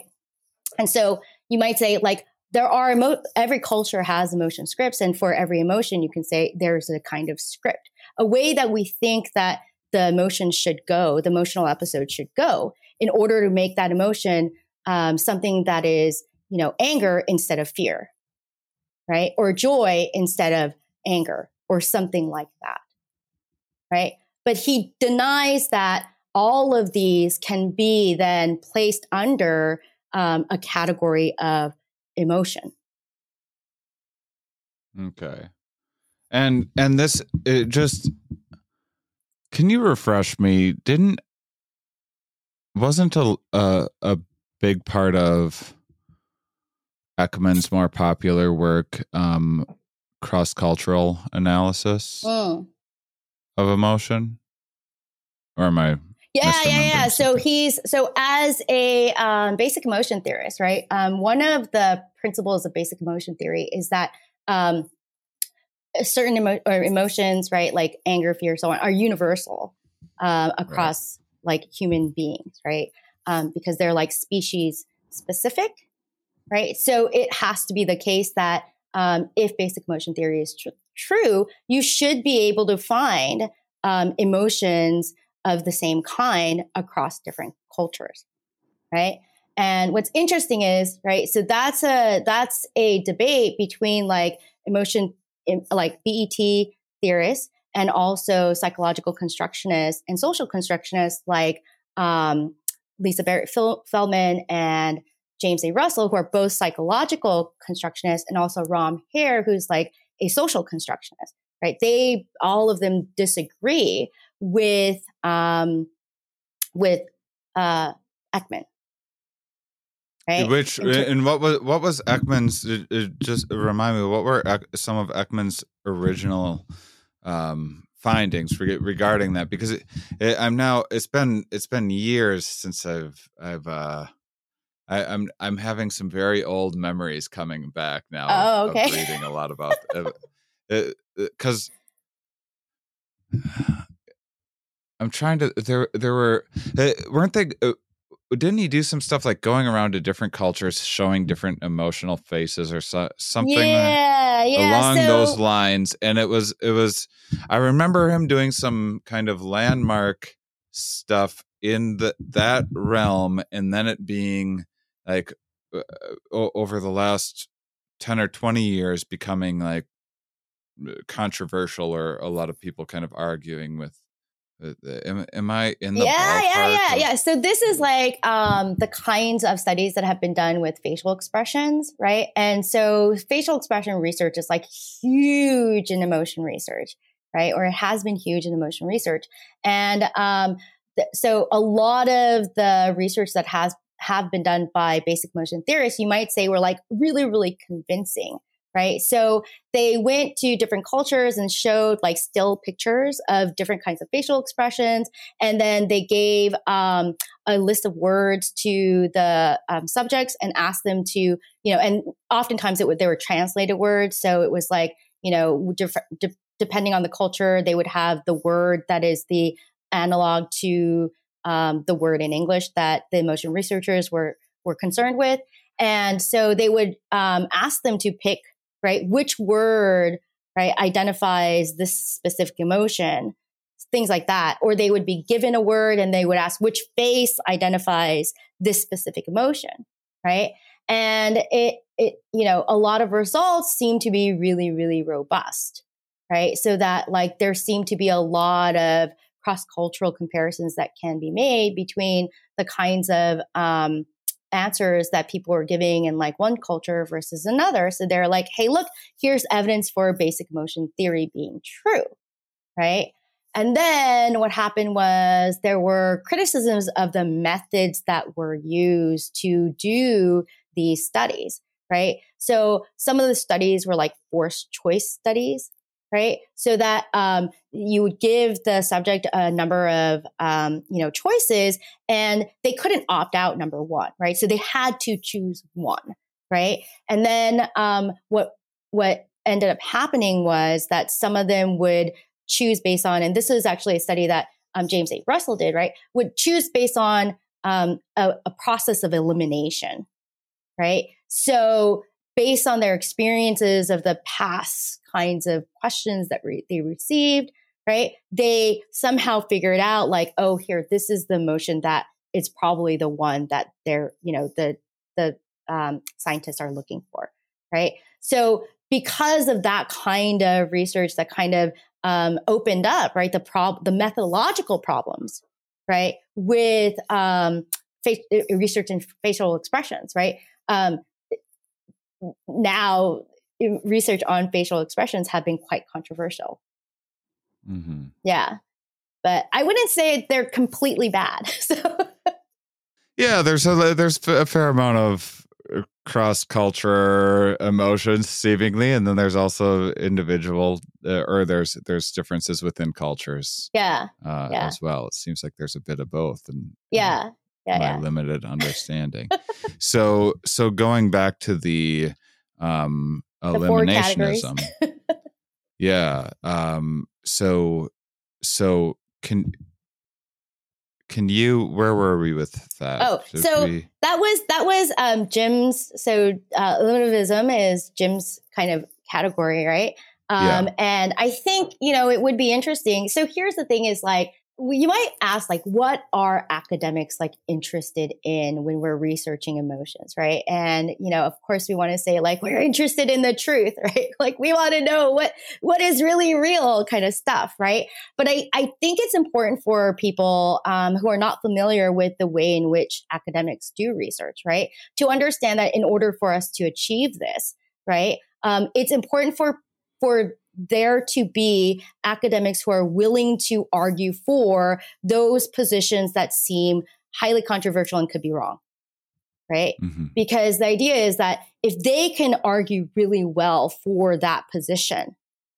And so you might say like there are emo- every culture has emotion scripts and for every emotion you can say there's a kind of script. A way that we think that the emotion should go, the emotional episode should go in order to make that emotion um, something that is you know, anger instead of fear, right? Or joy instead of anger or something like that, right? But he denies that all of these can be then placed under um, a category of emotion. Okay. And and this it just can you refresh me? Didn't wasn't a a, a big part of Ekman's more popular work um cross cultural analysis mm. of emotion? Or am I yeah, yeah, yeah. So he's so as a um, basic emotion theorist, right? Um, one of the principles of basic emotion theory is that um, certain emo- emotions, right, like anger, fear, so on, are universal uh, across right. like human beings, right? Um, because they're like species specific, right? So it has to be the case that um, if basic emotion theory is tr- true, you should be able to find um, emotions of the same kind across different cultures, right? And what's interesting is, right, so that's a that's a debate between like emotion like BET theorists and also psychological constructionists and social constructionists like um, Lisa Barrett Feldman and James A. Russell, who are both psychological constructionists, and also Rom Harré, who's like a social constructionist, right? They all of them disagree with um, with uh, Ekman. Right? Which and what was what was Ekman's? It, it just remind me what were some of Ekman's original um, findings regarding that because it, it, I'm now it's been it's been years since I've I've uh, I, am I'm, I'm having some very old memories coming back now. Oh, okay. reading a lot about because I'm trying to. There, there were uh, weren't they? Uh, didn't he do some stuff like going around to different cultures, showing different emotional faces or so, something yeah, yeah, along so, those lines? And it was, it was. I remember him doing some kind of landmark stuff in the that realm, and then it being like uh, over the last ten or twenty years becoming like controversial, or a lot of people kind of arguing with Am, am I in the yeah yeah yeah of- yeah. So this is like um, the kinds of studies that have been done with facial expressions right? And so facial expression research is like huge in emotion research right? Or it has been huge in emotion research. And um, th- so a lot of the research that has have been done by basic emotion theorists you might say were like really really convincing right? So they went to different cultures and showed like still pictures of different kinds of facial expressions. And then they gave um, a list of words to the um, subjects and asked them to, you know, and oftentimes it would, they were translated words. So it was like, you know, de- depending on the culture, they would have the word that is the analog to um, the word in English that the emotion researchers were were concerned with. And so they would um, ask them to pick right? Which word, right, identifies this specific emotion, things like that. Or they would be given a word and they would ask which face identifies this specific emotion, right? And it, it, you know, a lot of results seem to be really, really robust, right? So that like there seem to be a lot of cross cultural comparisons that can be made between the kinds of um, answers that people were giving in like one culture versus another. So they're like, hey, look, here's evidence for basic emotion theory being true, right? And then what happened was there were criticisms of the methods that were used to do these studies, right? So some of the studies were like forced choice studies, right? So that um, you would give the subject a number of um, you know choices, and they couldn't opt out number one, right? So they had to choose one, right? And then um, what what ended up happening was that some of them would choose based on, and this is actually a study that um, James A. Russell did, right? Would choose based on um, a, a process of elimination, right? So based on their experiences of the past kinds of questions that re- they received, right? They somehow figured out like, oh, here, this is the emotion that is probably the one that they're, you know, the the um, scientists are looking for, right? So because of that kind of research that kind of um, opened up, right, the prob the methodological problems, right, with um, face- research in facial expressions, right. Um, now, research on facial expressions have been quite controversial. Mm-hmm. Yeah, but I wouldn't say they're completely bad. So. Yeah, there's a there's a fair amount of uh, cross culture emotions seemingly, and then there's also individual uh, or there's there's differences within cultures. Yeah, uh, yeah, as well. It seems like there's a bit of both, and yeah, yeah, my yeah. limited understanding. so so going back to the um eliminationism. yeah. Um. So so can can you where were we with that oh Should so we... that was that was um jim's so uh eliminativism is jim's kind of category right um yeah. and i think you know it would be interesting so here's the thing is like you might ask like what are academics like interested in when we're researching emotions right? And you know of course we want to say like we're interested in the truth right? Like we want to know what what is really real kind of stuff right? But i i think it's important for people um, who are not familiar with the way in which academics do research right? To understand that in order for us to achieve this right um, it's important for for there to be academics who are willing to argue for those positions that seem highly controversial and could be wrong. Right. Mm-hmm. Because the idea is that if they can argue really well for that position,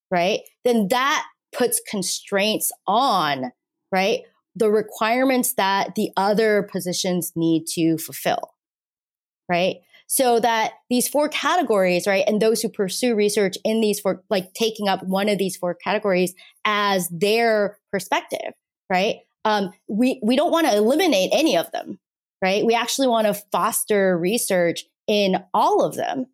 right, then that puts constraints on, right, the requirements that the other positions need to fulfill. Right so that these four categories, right, and those who pursue research in these four, like taking up one of these four categories as their perspective, right? Um, we we don't want to eliminate any of them, right? We actually want to foster research in all of them,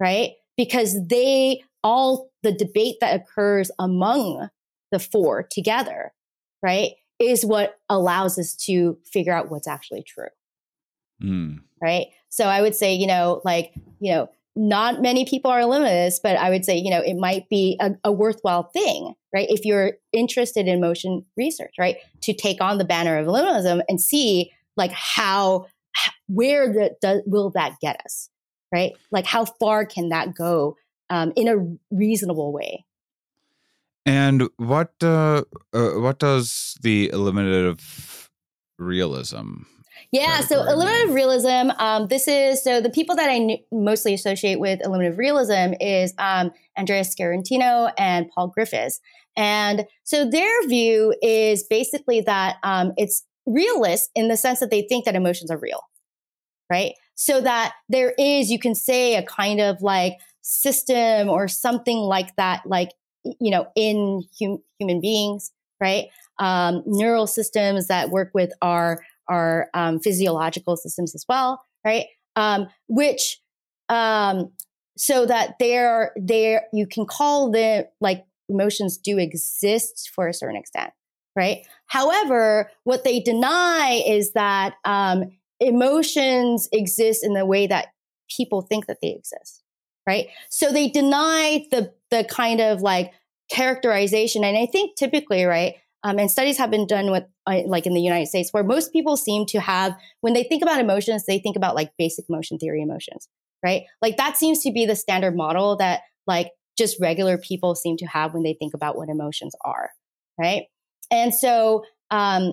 right? Because they all the debate that occurs among the four together, right, is what allows us to figure out what's actually true. Mm. Right. So I would say, you know, like, you know, not many people are eliminatists, but I would say, you know, it might be a, a, worthwhile thing, right? If you're interested in emotion research, right? To take on the banner of eliminalism and see like how, where the, does, will that get us, right? Like how far can that go um, in a reasonable way? And what uh, uh, what does the eliminative realism yeah, so eliminative realism. Um, this is so the people that I kn- mostly associate with eliminative realism is um, Andreas Scarantino and Paul Griffiths, and so their view is basically that um, it's realist in the sense that they think that emotions are real, right? So that there is, you can say, a kind of like system or something like that, like you know, in hum- human beings, right? Um, neural systems that work with our our um, physiological systems as well, right? Um, which um, so that they're there, you can call the like emotions do exist for a certain extent, right? However, what they deny is that um, emotions exist in the way that people think that they exist, right? So they deny the the kind of like characterization, and I think typically, right, um, and studies have been done with, uh, like in the United States, where most people seem to have, when they think about emotions, they think about like basic emotion theory emotions, right? Like that seems to be the standard model that like just regular people seem to have when they think about what emotions are, right? And so um,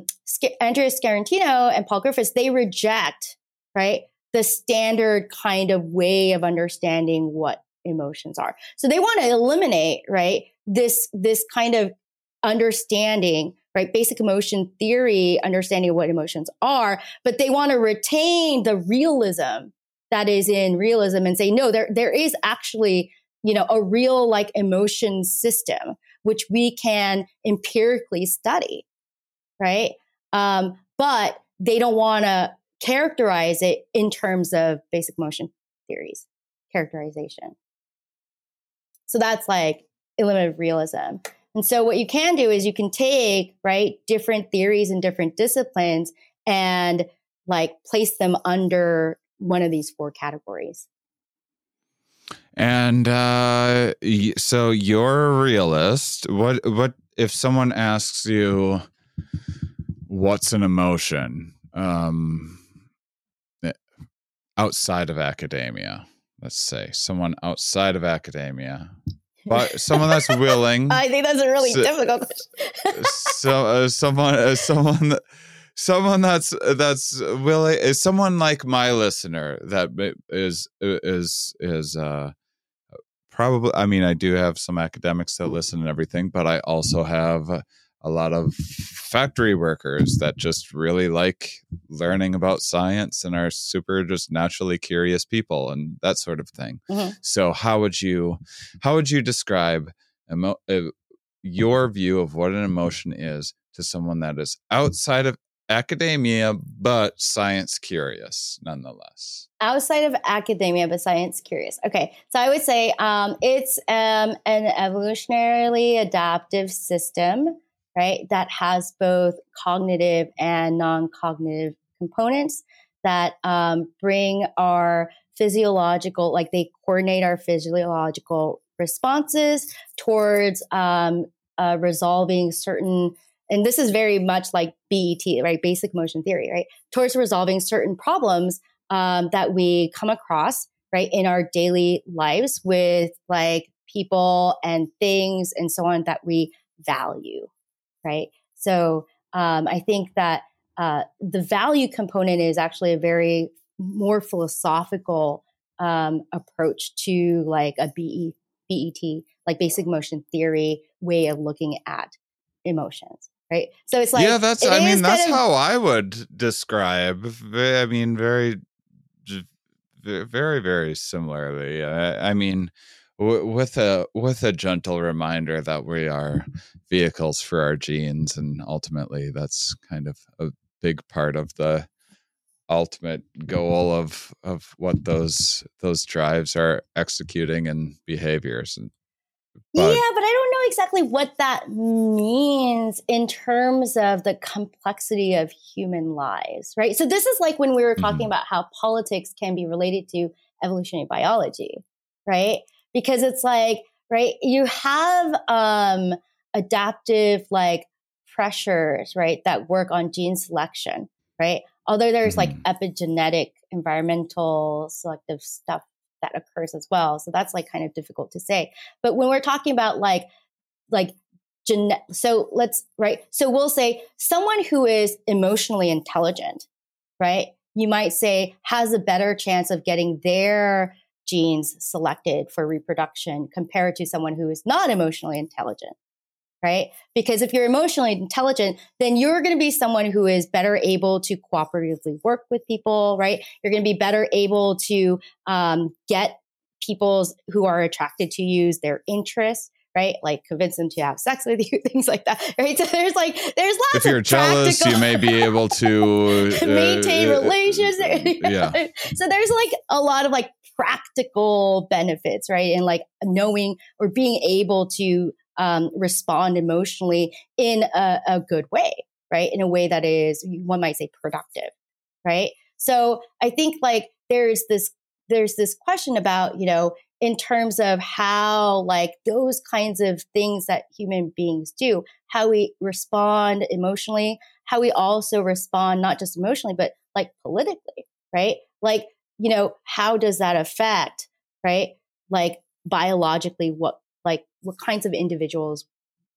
Andreas Scarantino and Paul Griffiths, they reject, right, the standard kind of way of understanding what emotions are. So they want to eliminate, right, this this kind of understanding, right? Basic emotion theory, understanding what emotions are, but they want to retain the realism that is in realism and say, no, there, there is actually, you know, a real like emotion system, which we can empirically study, right? Um, but they don't want to characterize it in terms of basic emotion theories, characterization. So that's like eliminative realism. And so what you can do is you can take, right, different theories and different disciplines and like place them under one of these four categories. And uh, so you're a realist. What what if someone asks you what's an emotion um, eh, outside of academia? Let's say someone outside of academia, but someone that's willing. I think that's a really so, difficult question. so uh, someone uh, someone that, someone that's that's willing is someone like my listener that is is is uh probably i mean i do have some academics that listen and everything but i also have a lot of factory workers that just really like learning about science and are super just naturally curious people and that sort of thing mm-hmm. so how would you how would you describe emo- uh, your view of what an emotion is to someone that is outside of academia, but science curious nonetheless. Outside of academia, but science curious. Okay, so I would say um, it's um, an evolutionarily adaptive system, right, that has both cognitive and non cognitive components that um, bring our physiological, like they coordinate our physiological responses towards um, uh, resolving certain and this is very much like BET, right? Basic emotion theory, right? Towards resolving certain problems um, that we come across, right, in our daily lives with like people and things and so on that we value, right? So um, I think that uh, the value component is actually a very more philosophical um, approach to like a BE, BET, like basic emotion theory way of looking at emotions right? So it's like yeah, that's I mean that's of, how I would describe. I mean, very, very, very similarly. I, I mean, w- with a with a gentle reminder that we are vehicles for our genes, and ultimately, that's kind of a big part of the ultimate goal of of what those those drives are executing and behaviors and but, yeah, but I don't know exactly what that means in terms of the complexity of human lives, right? So this is like when we were talking mm-hmm. about how politics can be related to evolutionary biology, right? Because it's like, right, you have um adaptive like pressures, right, that work on gene selection, right? Although there's mm-hmm. like epigenetic environmental selective stuff that occurs as well. So that's like kind of difficult to say. But when we're talking about like, like, genet- so let's, right. So we'll say someone who is emotionally intelligent, right? You might say has a better chance of getting their genes selected for reproduction compared to someone who is not emotionally intelligent right? Because if you're emotionally intelligent, then you're going to be someone who is better able to cooperatively work with people, right? You're going to be better able to um, get people's who are attracted to use their interests right? Like convince them to have sex with you, things like that, right? So there's like there's lots. Of if you're jealous, you may be able to uh, maintain uh, relations. yeah. So there's like a lot of like practical benefits, right? And like knowing or being able to um, respond emotionally in a, a good way, right? In a way that is, one might say, productive, right? So I think like there's this there's this question about you know in terms of how like those kinds of things that human beings do how we respond emotionally how we also respond not just emotionally but like politically right like you know how does that affect right like biologically what like what kinds of individuals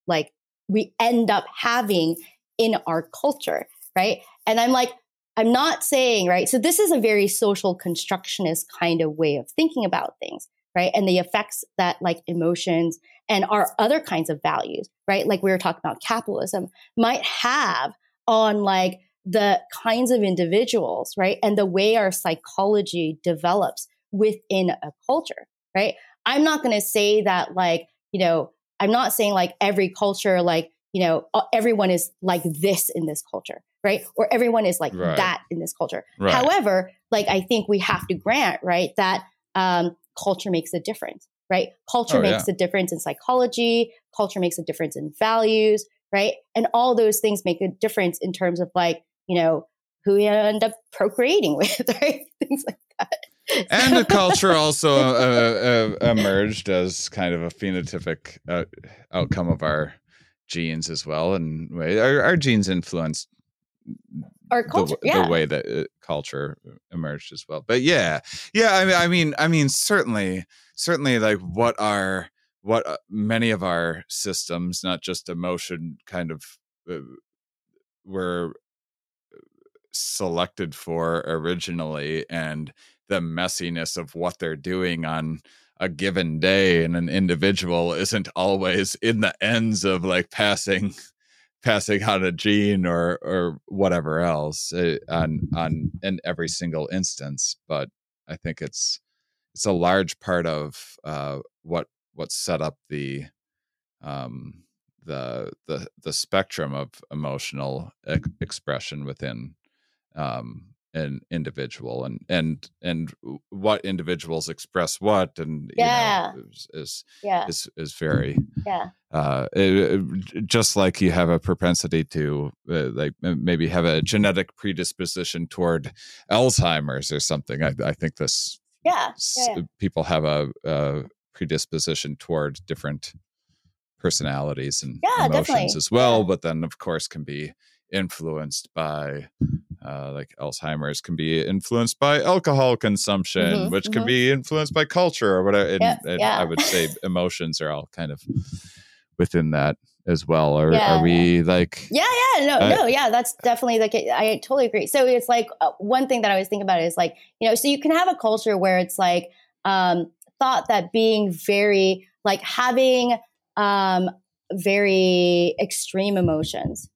like we end up having in our culture, right? And I'm like, I'm not saying, right? So this is a very social constructionist kind of way of thinking about things, right? And the effects that like emotions and our other kinds of values, right? Like we were talking about capitalism might have on like the kinds of individuals, right? And the way our psychology develops within a culture, right? I'm not going to say that like, you know, I'm not saying like every culture, like, you know, everyone is like this in this culture, right? Or everyone is like right. that in this culture. Right. However, like, I think we have to grant, right, that um, culture makes a difference, right? Culture oh, makes yeah. a difference in psychology, culture makes a difference in values, right? And all those things make a difference in terms of like, you know, who you end up procreating with, right? Things like that. and the culture also uh, uh, emerged as kind of a phenotypic uh, outcome of our genes as well and our, our genes influenced our culture the, yeah. the way that uh, culture emerged as well but yeah yeah I mean, I mean i mean certainly certainly like what are what uh, many of our systems not just emotion kind of uh, were selected for originally and the messiness of what they're doing on a given day and an individual isn't always in the ends of like passing passing on a gene or or whatever else uh, on on in every single instance but i think it's it's a large part of uh, what what set up the um the the the spectrum of emotional ex- expression within um an individual and and and what individuals express what and yeah. you know is is, yeah. is, is very yeah uh it, just like you have a propensity to uh, like maybe have a genetic predisposition toward alzheimer's or something i, I think this yeah, yeah, yeah. people have a, a, predisposition toward different personalities and yeah, emotions definitely. as well but then of course can be influenced by uh, like Alzheimer's can be influenced by alcohol consumption, mm-hmm, which mm-hmm. can be influenced by culture or whatever. And, yeah, and yeah. I would say emotions are all kind of within that as well. Or yeah, are we like? Yeah, yeah, no, uh, no, yeah, that's definitely like I totally agree. So it's like uh, one thing that I was thinking about is like you know, so you can have a culture where it's like um, thought that being very like having um, very extreme emotions,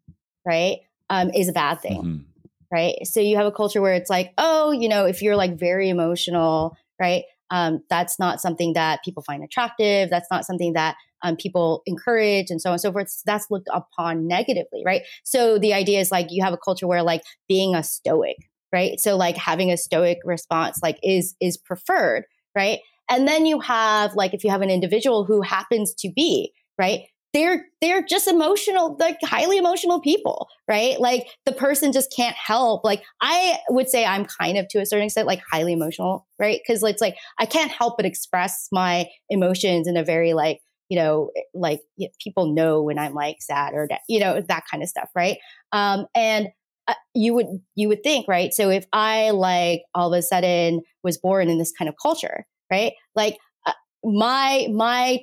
right, um, is a bad thing. Mm-hmm right? So you have a culture where it's like, oh, you know, if you're like very emotional, right? Um, that's not something that people find attractive. That's not something that um, people encourage and so on and so forth. So that's looked upon negatively, right? So the idea is like you have a culture where like being a stoic, right? So like having a stoic response like is is preferred, right? And then you have like if you have an individual who happens to be right they're they're just emotional like highly emotional people right? Like the person just can't help. Like i would say i'm kind of to a certain extent like highly emotional right? Because it's like i can't help but express my emotions in a very like you know like people know when i'm like sad or you know that kind of stuff right? Um and uh, you would you would think right? So if i like all of a sudden was born in this kind of culture right? Like uh, my my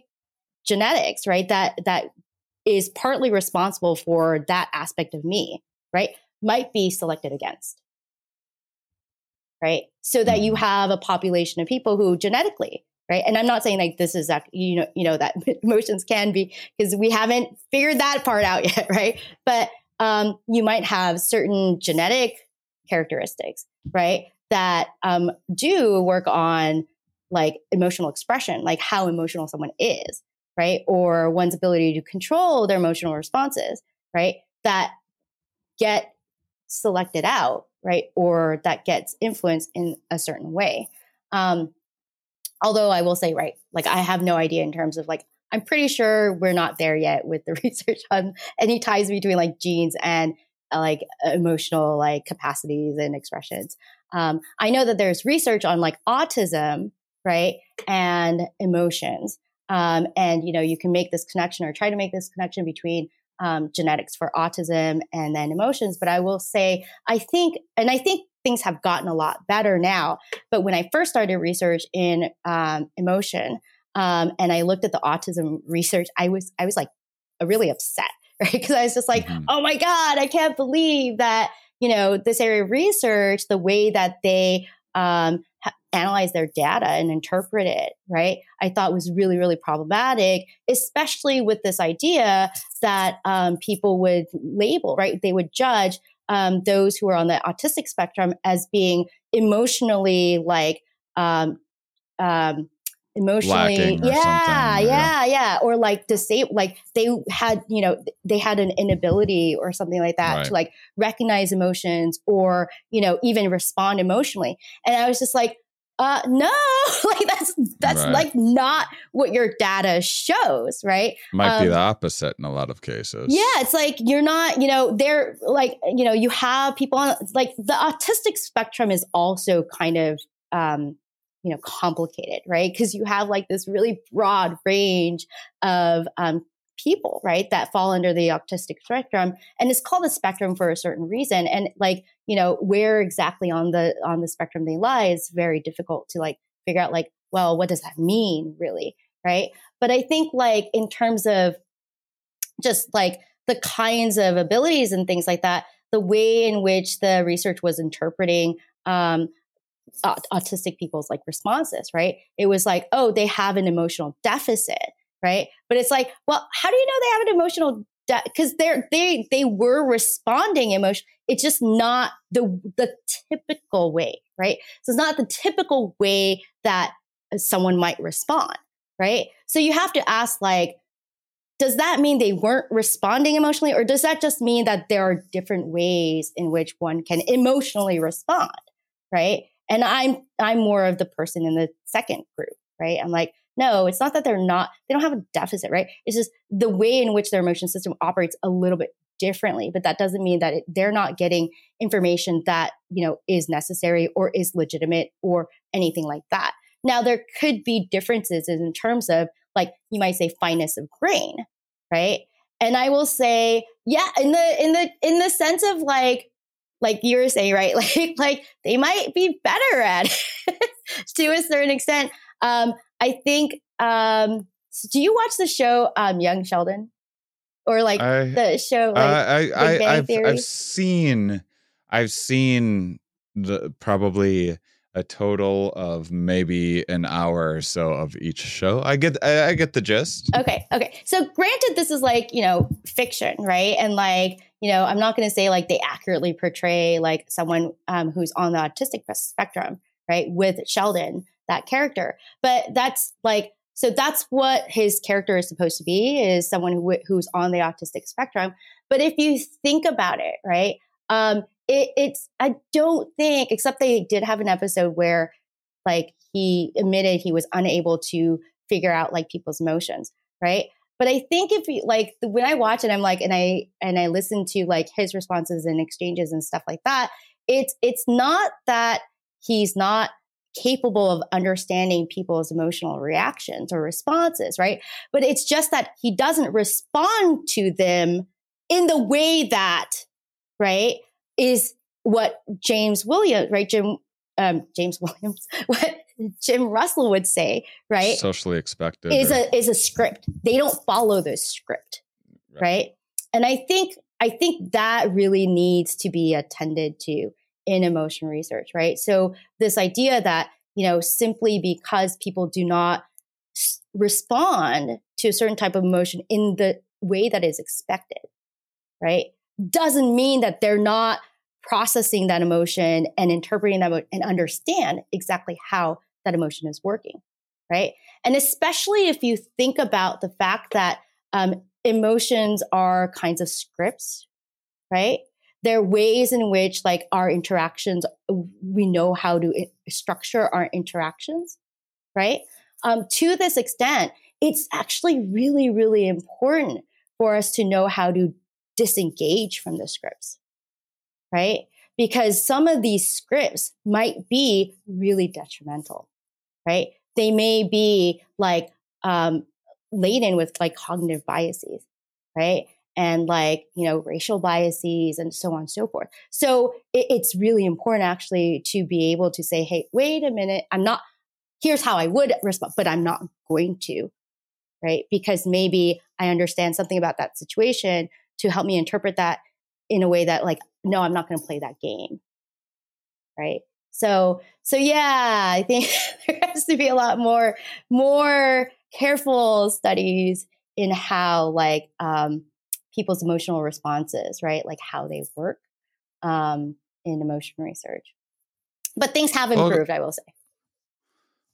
genetics, right? That that is partly responsible for that aspect of me, right? Might be selected against. Right? So that you mm-hmm. have a population of people who genetically, right? And I'm not saying like this is that you know, you know that emotions can be because we haven't figured that part out yet, right? But um, you might have certain genetic characteristics, right? That um, do work on like emotional expression, like how emotional someone is, right? Or one's ability to control their emotional responses, right? That get selected out, right? Or that gets influenced in a certain way. Um, although I will say, right, like I have no idea in terms of like, I'm pretty sure we're not there yet with the research on any ties between like genes and uh, like emotional like capacities and expressions. Um, I know that there's research on like autism, right, and emotions. Um, and you know, you can make this connection or try to make this connection between um, genetics for autism and then emotions. But I will say, I think, and I think things have gotten a lot better now. But when I first started research in um, emotion, um, and I looked at the autism research, I was I was like really upset, right? Because I was just like, mm-hmm. oh my god, I can't believe that you know this area of research, the way that they um, analyze their data and interpret it, right? I thought was really, really problematic, especially with this idea that um, people would label, right? They would judge um, those who are on the autistic spectrum as being emotionally like, um, um emotionally yeah, yeah, yeah yeah or like disabled like they had you know they had an inability or something like that right. to like recognize emotions or you know even respond emotionally and i was just like uh no like that's that's Right. like not what your data shows right Might be Um, the opposite in a lot of cases. yeah it's like you're not you know they're like you know you have people on like the autistic spectrum is also kind of um you know complicated right? Because you have like this really broad range of um people right that fall under the autistic spectrum and it's called a spectrum for a certain reason and like you know where exactly on the on the spectrum they lie is very difficult to like figure out like well what does that mean really right? But i think like in terms of just like the kinds of abilities and things like that the way in which the research was interpreting um, autistic people's like responses right? It was like oh they have an emotional deficit right? But it's like well how do you know they have an emotional because they're they they were responding emotion it's just not the the typical way right? So it's not the typical way that uh, someone might respond right? So you have to ask like does that mean they weren't responding emotionally or does that just mean that there are different ways in which one can emotionally respond right and i'm i'm more of the person in the second group right? I'm like no it's not that they're not they don't have a deficit right? It's just the way in which their emotion system operates a little bit differently but that doesn't mean that it, they're not getting information that you know is necessary or is legitimate or anything like that. Now there could be differences in terms of like you might say fineness of grain right? And i will say yeah in the in the in the sense of like like you were saying right? Like like they might be better at it to a certain extent. Um i think um so do you watch the show um young sheldon? Or like I, the show like I, I, I, I've, I've seen, I've seen the probably a total of maybe an hour or so of each show. I get, I, I get the gist. Okay. Okay. So granted, this is like, you know, fiction, right? And like, you know, I'm not going to say like they accurately portray like someone um, who's on the autistic spectrum, right? With Sheldon, that character. But that's like, so that's what his character is supposed to be is someone who, who's on the autistic spectrum. But if you think about it, right? Um, it, it's, I don't think, except they did have an episode where like he admitted he was unable to figure out like people's emotions, right? But I think if you like when I watch it, I'm like, and I and I listen to like his responses and exchanges and stuff like that. It's it's not that he's not capable of understanding people's emotional reactions or responses, right? But it's just that he doesn't respond to them in the way that, right, is what James Williams, right? Jim um, James Williams, what Jim Russell would say, right? Socially expected. is or- a is a script. They don't follow the script, Right. right? And I think I think that really needs to be attended to in emotion research, right? So this idea that you know simply because people do not s- respond to a certain type of emotion in the way that is expected, right, doesn't mean that they're not processing that emotion and interpreting that and understand exactly how that emotion is working, right? And especially if you think about the fact that um, emotions are kinds of scripts, right? There are ways in which, like, our interactions, we know how to structure our interactions, right? Um, to this extent, it's actually really, really important for us to know how to disengage from the scripts, right? Because some of these scripts might be really detrimental, right? They may be like um, laden with like cognitive biases, right? And like, you know, racial biases and so on and so forth. So it, it's really important actually to be able to say, hey, wait a minute, I'm not, here's how I would respond, but I'm not going to, right? Because maybe I understand something about that situation to help me interpret that in a way that like, no, I'm not going to play that game, right? So, so yeah, I think there has to be a lot more, more careful studies in how like um, people's emotional responses, right? Like how they work um, in emotion research. But things have Well, improved, I will say.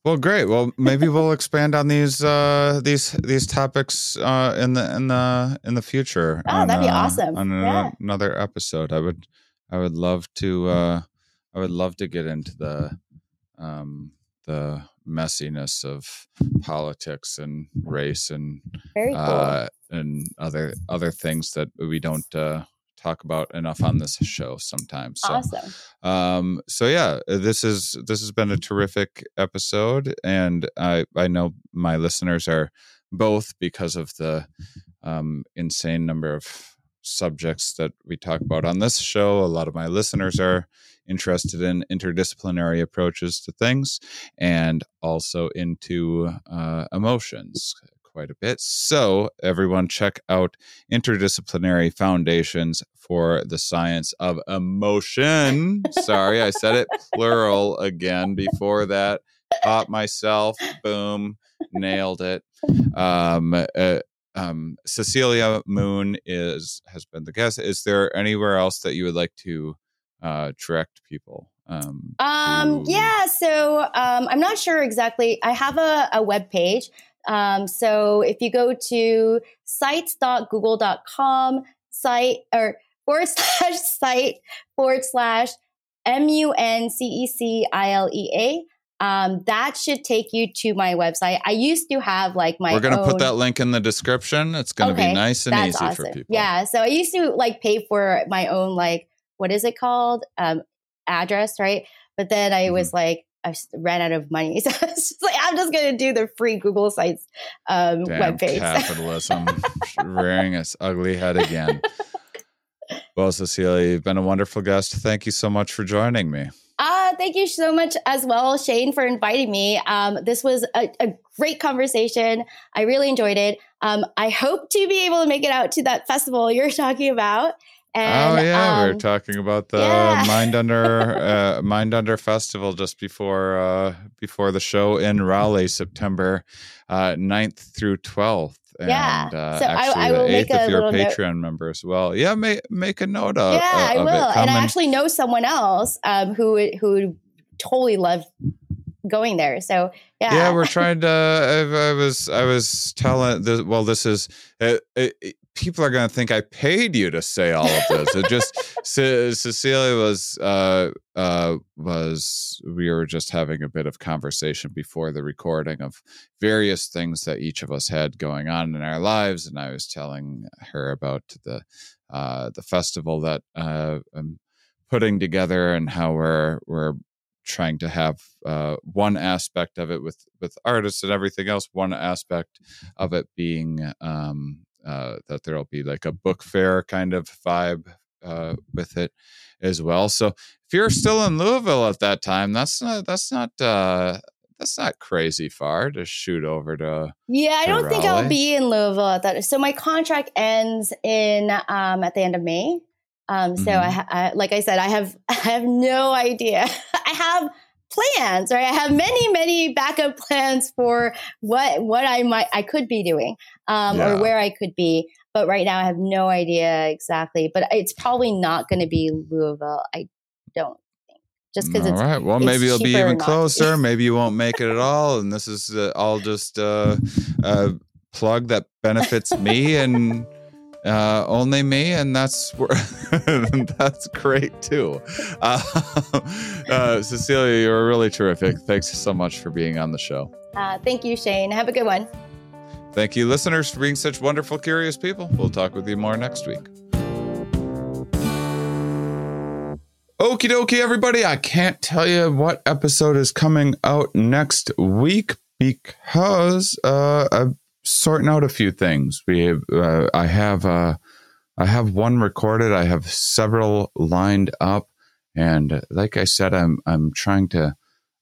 Well, great. Well, maybe we'll expand on these uh, these these topics uh, in the in the in the future. Oh, on, that'd be uh, awesome. On Yeah. another episode, I would I would love to uh, I would love to get into the um, the messiness of politics and race and Very cool. uh, and other other things that we don't uh, talk about enough on this show sometimes. So, awesome. um, so yeah, this is this has been a terrific episode, and I I know my listeners are both because of the um, insane number of subjects that we talk about on this show. A lot of my listeners are interested in interdisciplinary approaches to things and also into uh, emotions quite a bit. So, everyone, check out Interdisciplinary Foundations for the Science of Emotion. Sorry, I said it plural again before that. Caught myself. Boom. Nailed it. Um, uh, um, Cecilea Mun is has been the guest. Is there anywhere else that you would like to uh, direct people? Um, Um, yeah, so um, I'm not sure exactly. I have a, a web page. Um, so if you go to sites.google.com site or forward slash site forward slash M U N C E C I L E A, um, that should take you to my website. I used to have like my We're going to own- put that link in the description. It's going to Okay, be nice and easy awesome. for people. Yeah. So I used to like pay for my own like what is it called um, address, right? But then I Mm-hmm. was like I ran out of money, so I was just like I'm just gonna do the free Google Sites um, Damn webpage. capitalism rearing its ugly head again. Well, Cecilea, you've been a wonderful guest. Thank you so much for joining me. Ah, thank you so much as well, Shane, for inviting me. Um, this was a, a great conversation. I really enjoyed it. Um, I hope to be able to make it out to that festival you're talking about. And, oh yeah, we were um, talking about the yeah. Mind Under uh, Mind Under Festival just before uh, before the show in Raleigh, September uh, 9th through twelfth. Yeah. and uh, So I- actually I will the make a if you're a little note. Patreon member as well. Yeah, make make a note of, yeah, I will. And I actually know someone else um, who who totally loved going there. So yeah, yeah we're trying to I, I was i was telling this well this is it, it- people are going to think i paid you to say all of this. It just Ce- cecilea was uh uh was we were just having a bit of conversation before the recording of various things that each of us had going on in our lives and i was telling her about the uh the festival that uh i'm putting together and how we're we're trying to have uh, one aspect of it with with artists and everything else one aspect of it being um, uh, that there'll be like a book fair kind of vibe uh, with it as well so if you're still in louisville at that time that's not that's not uh, that's not crazy far to shoot over to yeah. I to don't think I'll be in Louisville at that. So my contract ends in um, at the end of May. Um, so Mhm. I, I, like I said, I have I have no idea. I have plans, right? I have many many backup plans for what what I might I could be doing um, Yeah. or where I could be. But right now, I have no idea exactly. But it's probably not going to be Louisville. I don't think just because all it's right well maybe it'll be even not to be. closer maybe you won't make it at all and this is uh, all just uh, a plug that benefits me and uh, only me, and that's that's great too. Uh, uh, Cecilea, you're really terrific. Thanks so much for being on the show. Uh, thank you, Shane. Have a good one. Thank you, listeners, for being such wonderful, curious people. We'll talk with you more next week. Okie dokie, everybody. I can't tell you what episode is coming out next week because uh, I'm sorting out a few things. We have, uh, I have uh, I have one recorded. I have several lined up, and like I said, I'm I'm trying to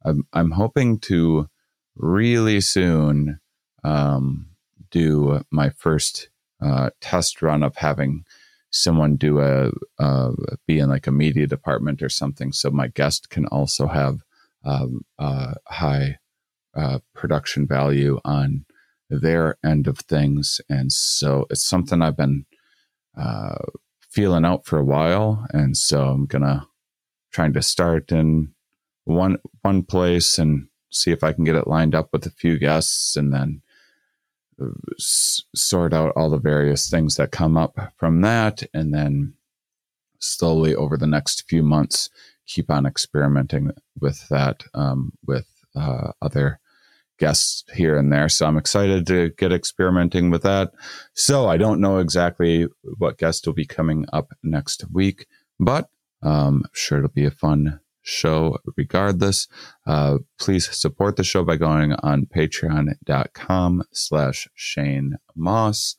I'm I'm hoping to really soon um, do my first uh, test run of having someone do a uh, be in like a media department or something, so my guest can also have um, uh, high uh, production value on their end of things, and so it's something I've been uh, feeling out for a while, and so I'm gonna trying to start in one one place and see if I can get it lined up with a few guests, and then s- sort out all the various things that come up from that, and then slowly over the next few months keep on experimenting with that um, with uh, other guests here and there. So I'm excited to get experimenting with that. So I don't know exactly what guest will be coming up next week, but um, sure it'll be a fun show regardless. Uh, please support the show by going on patreon.com slash Shane Mauss.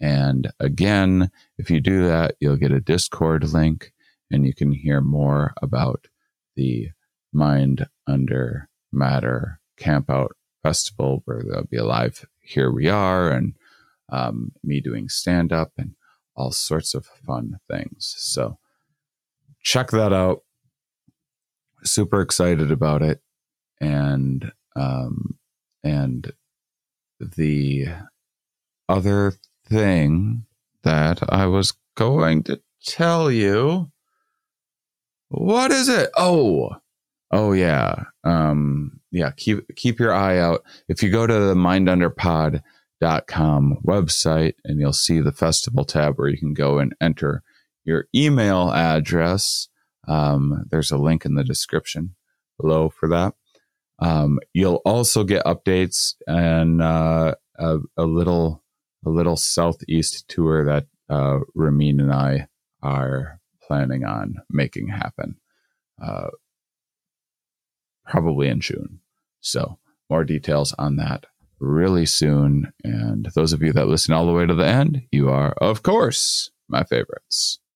And again, if you do that, you'll get a Discord link and you can hear more about the Mind Under Matter Campout Festival where there'll be a live Here We Are and um, me doing stand up and all sorts of fun things. So check that out super excited about it, and um, and the other thing that I was going to tell you. What is it? Oh, oh yeah, um, yeah. Keep keep your eye out. If you go to the mindunderpod.com website, and you'll see the festival tab where you can go and enter your email address um, there's a link in the description below for that. Um, you'll also get updates and uh, a, a, little a little southeast tour that uh, Ramin and I are planning on making happen, uh, probably in June. So more details on that really soon. And those of you that listen all the way to the end, you are, of course, my favorites.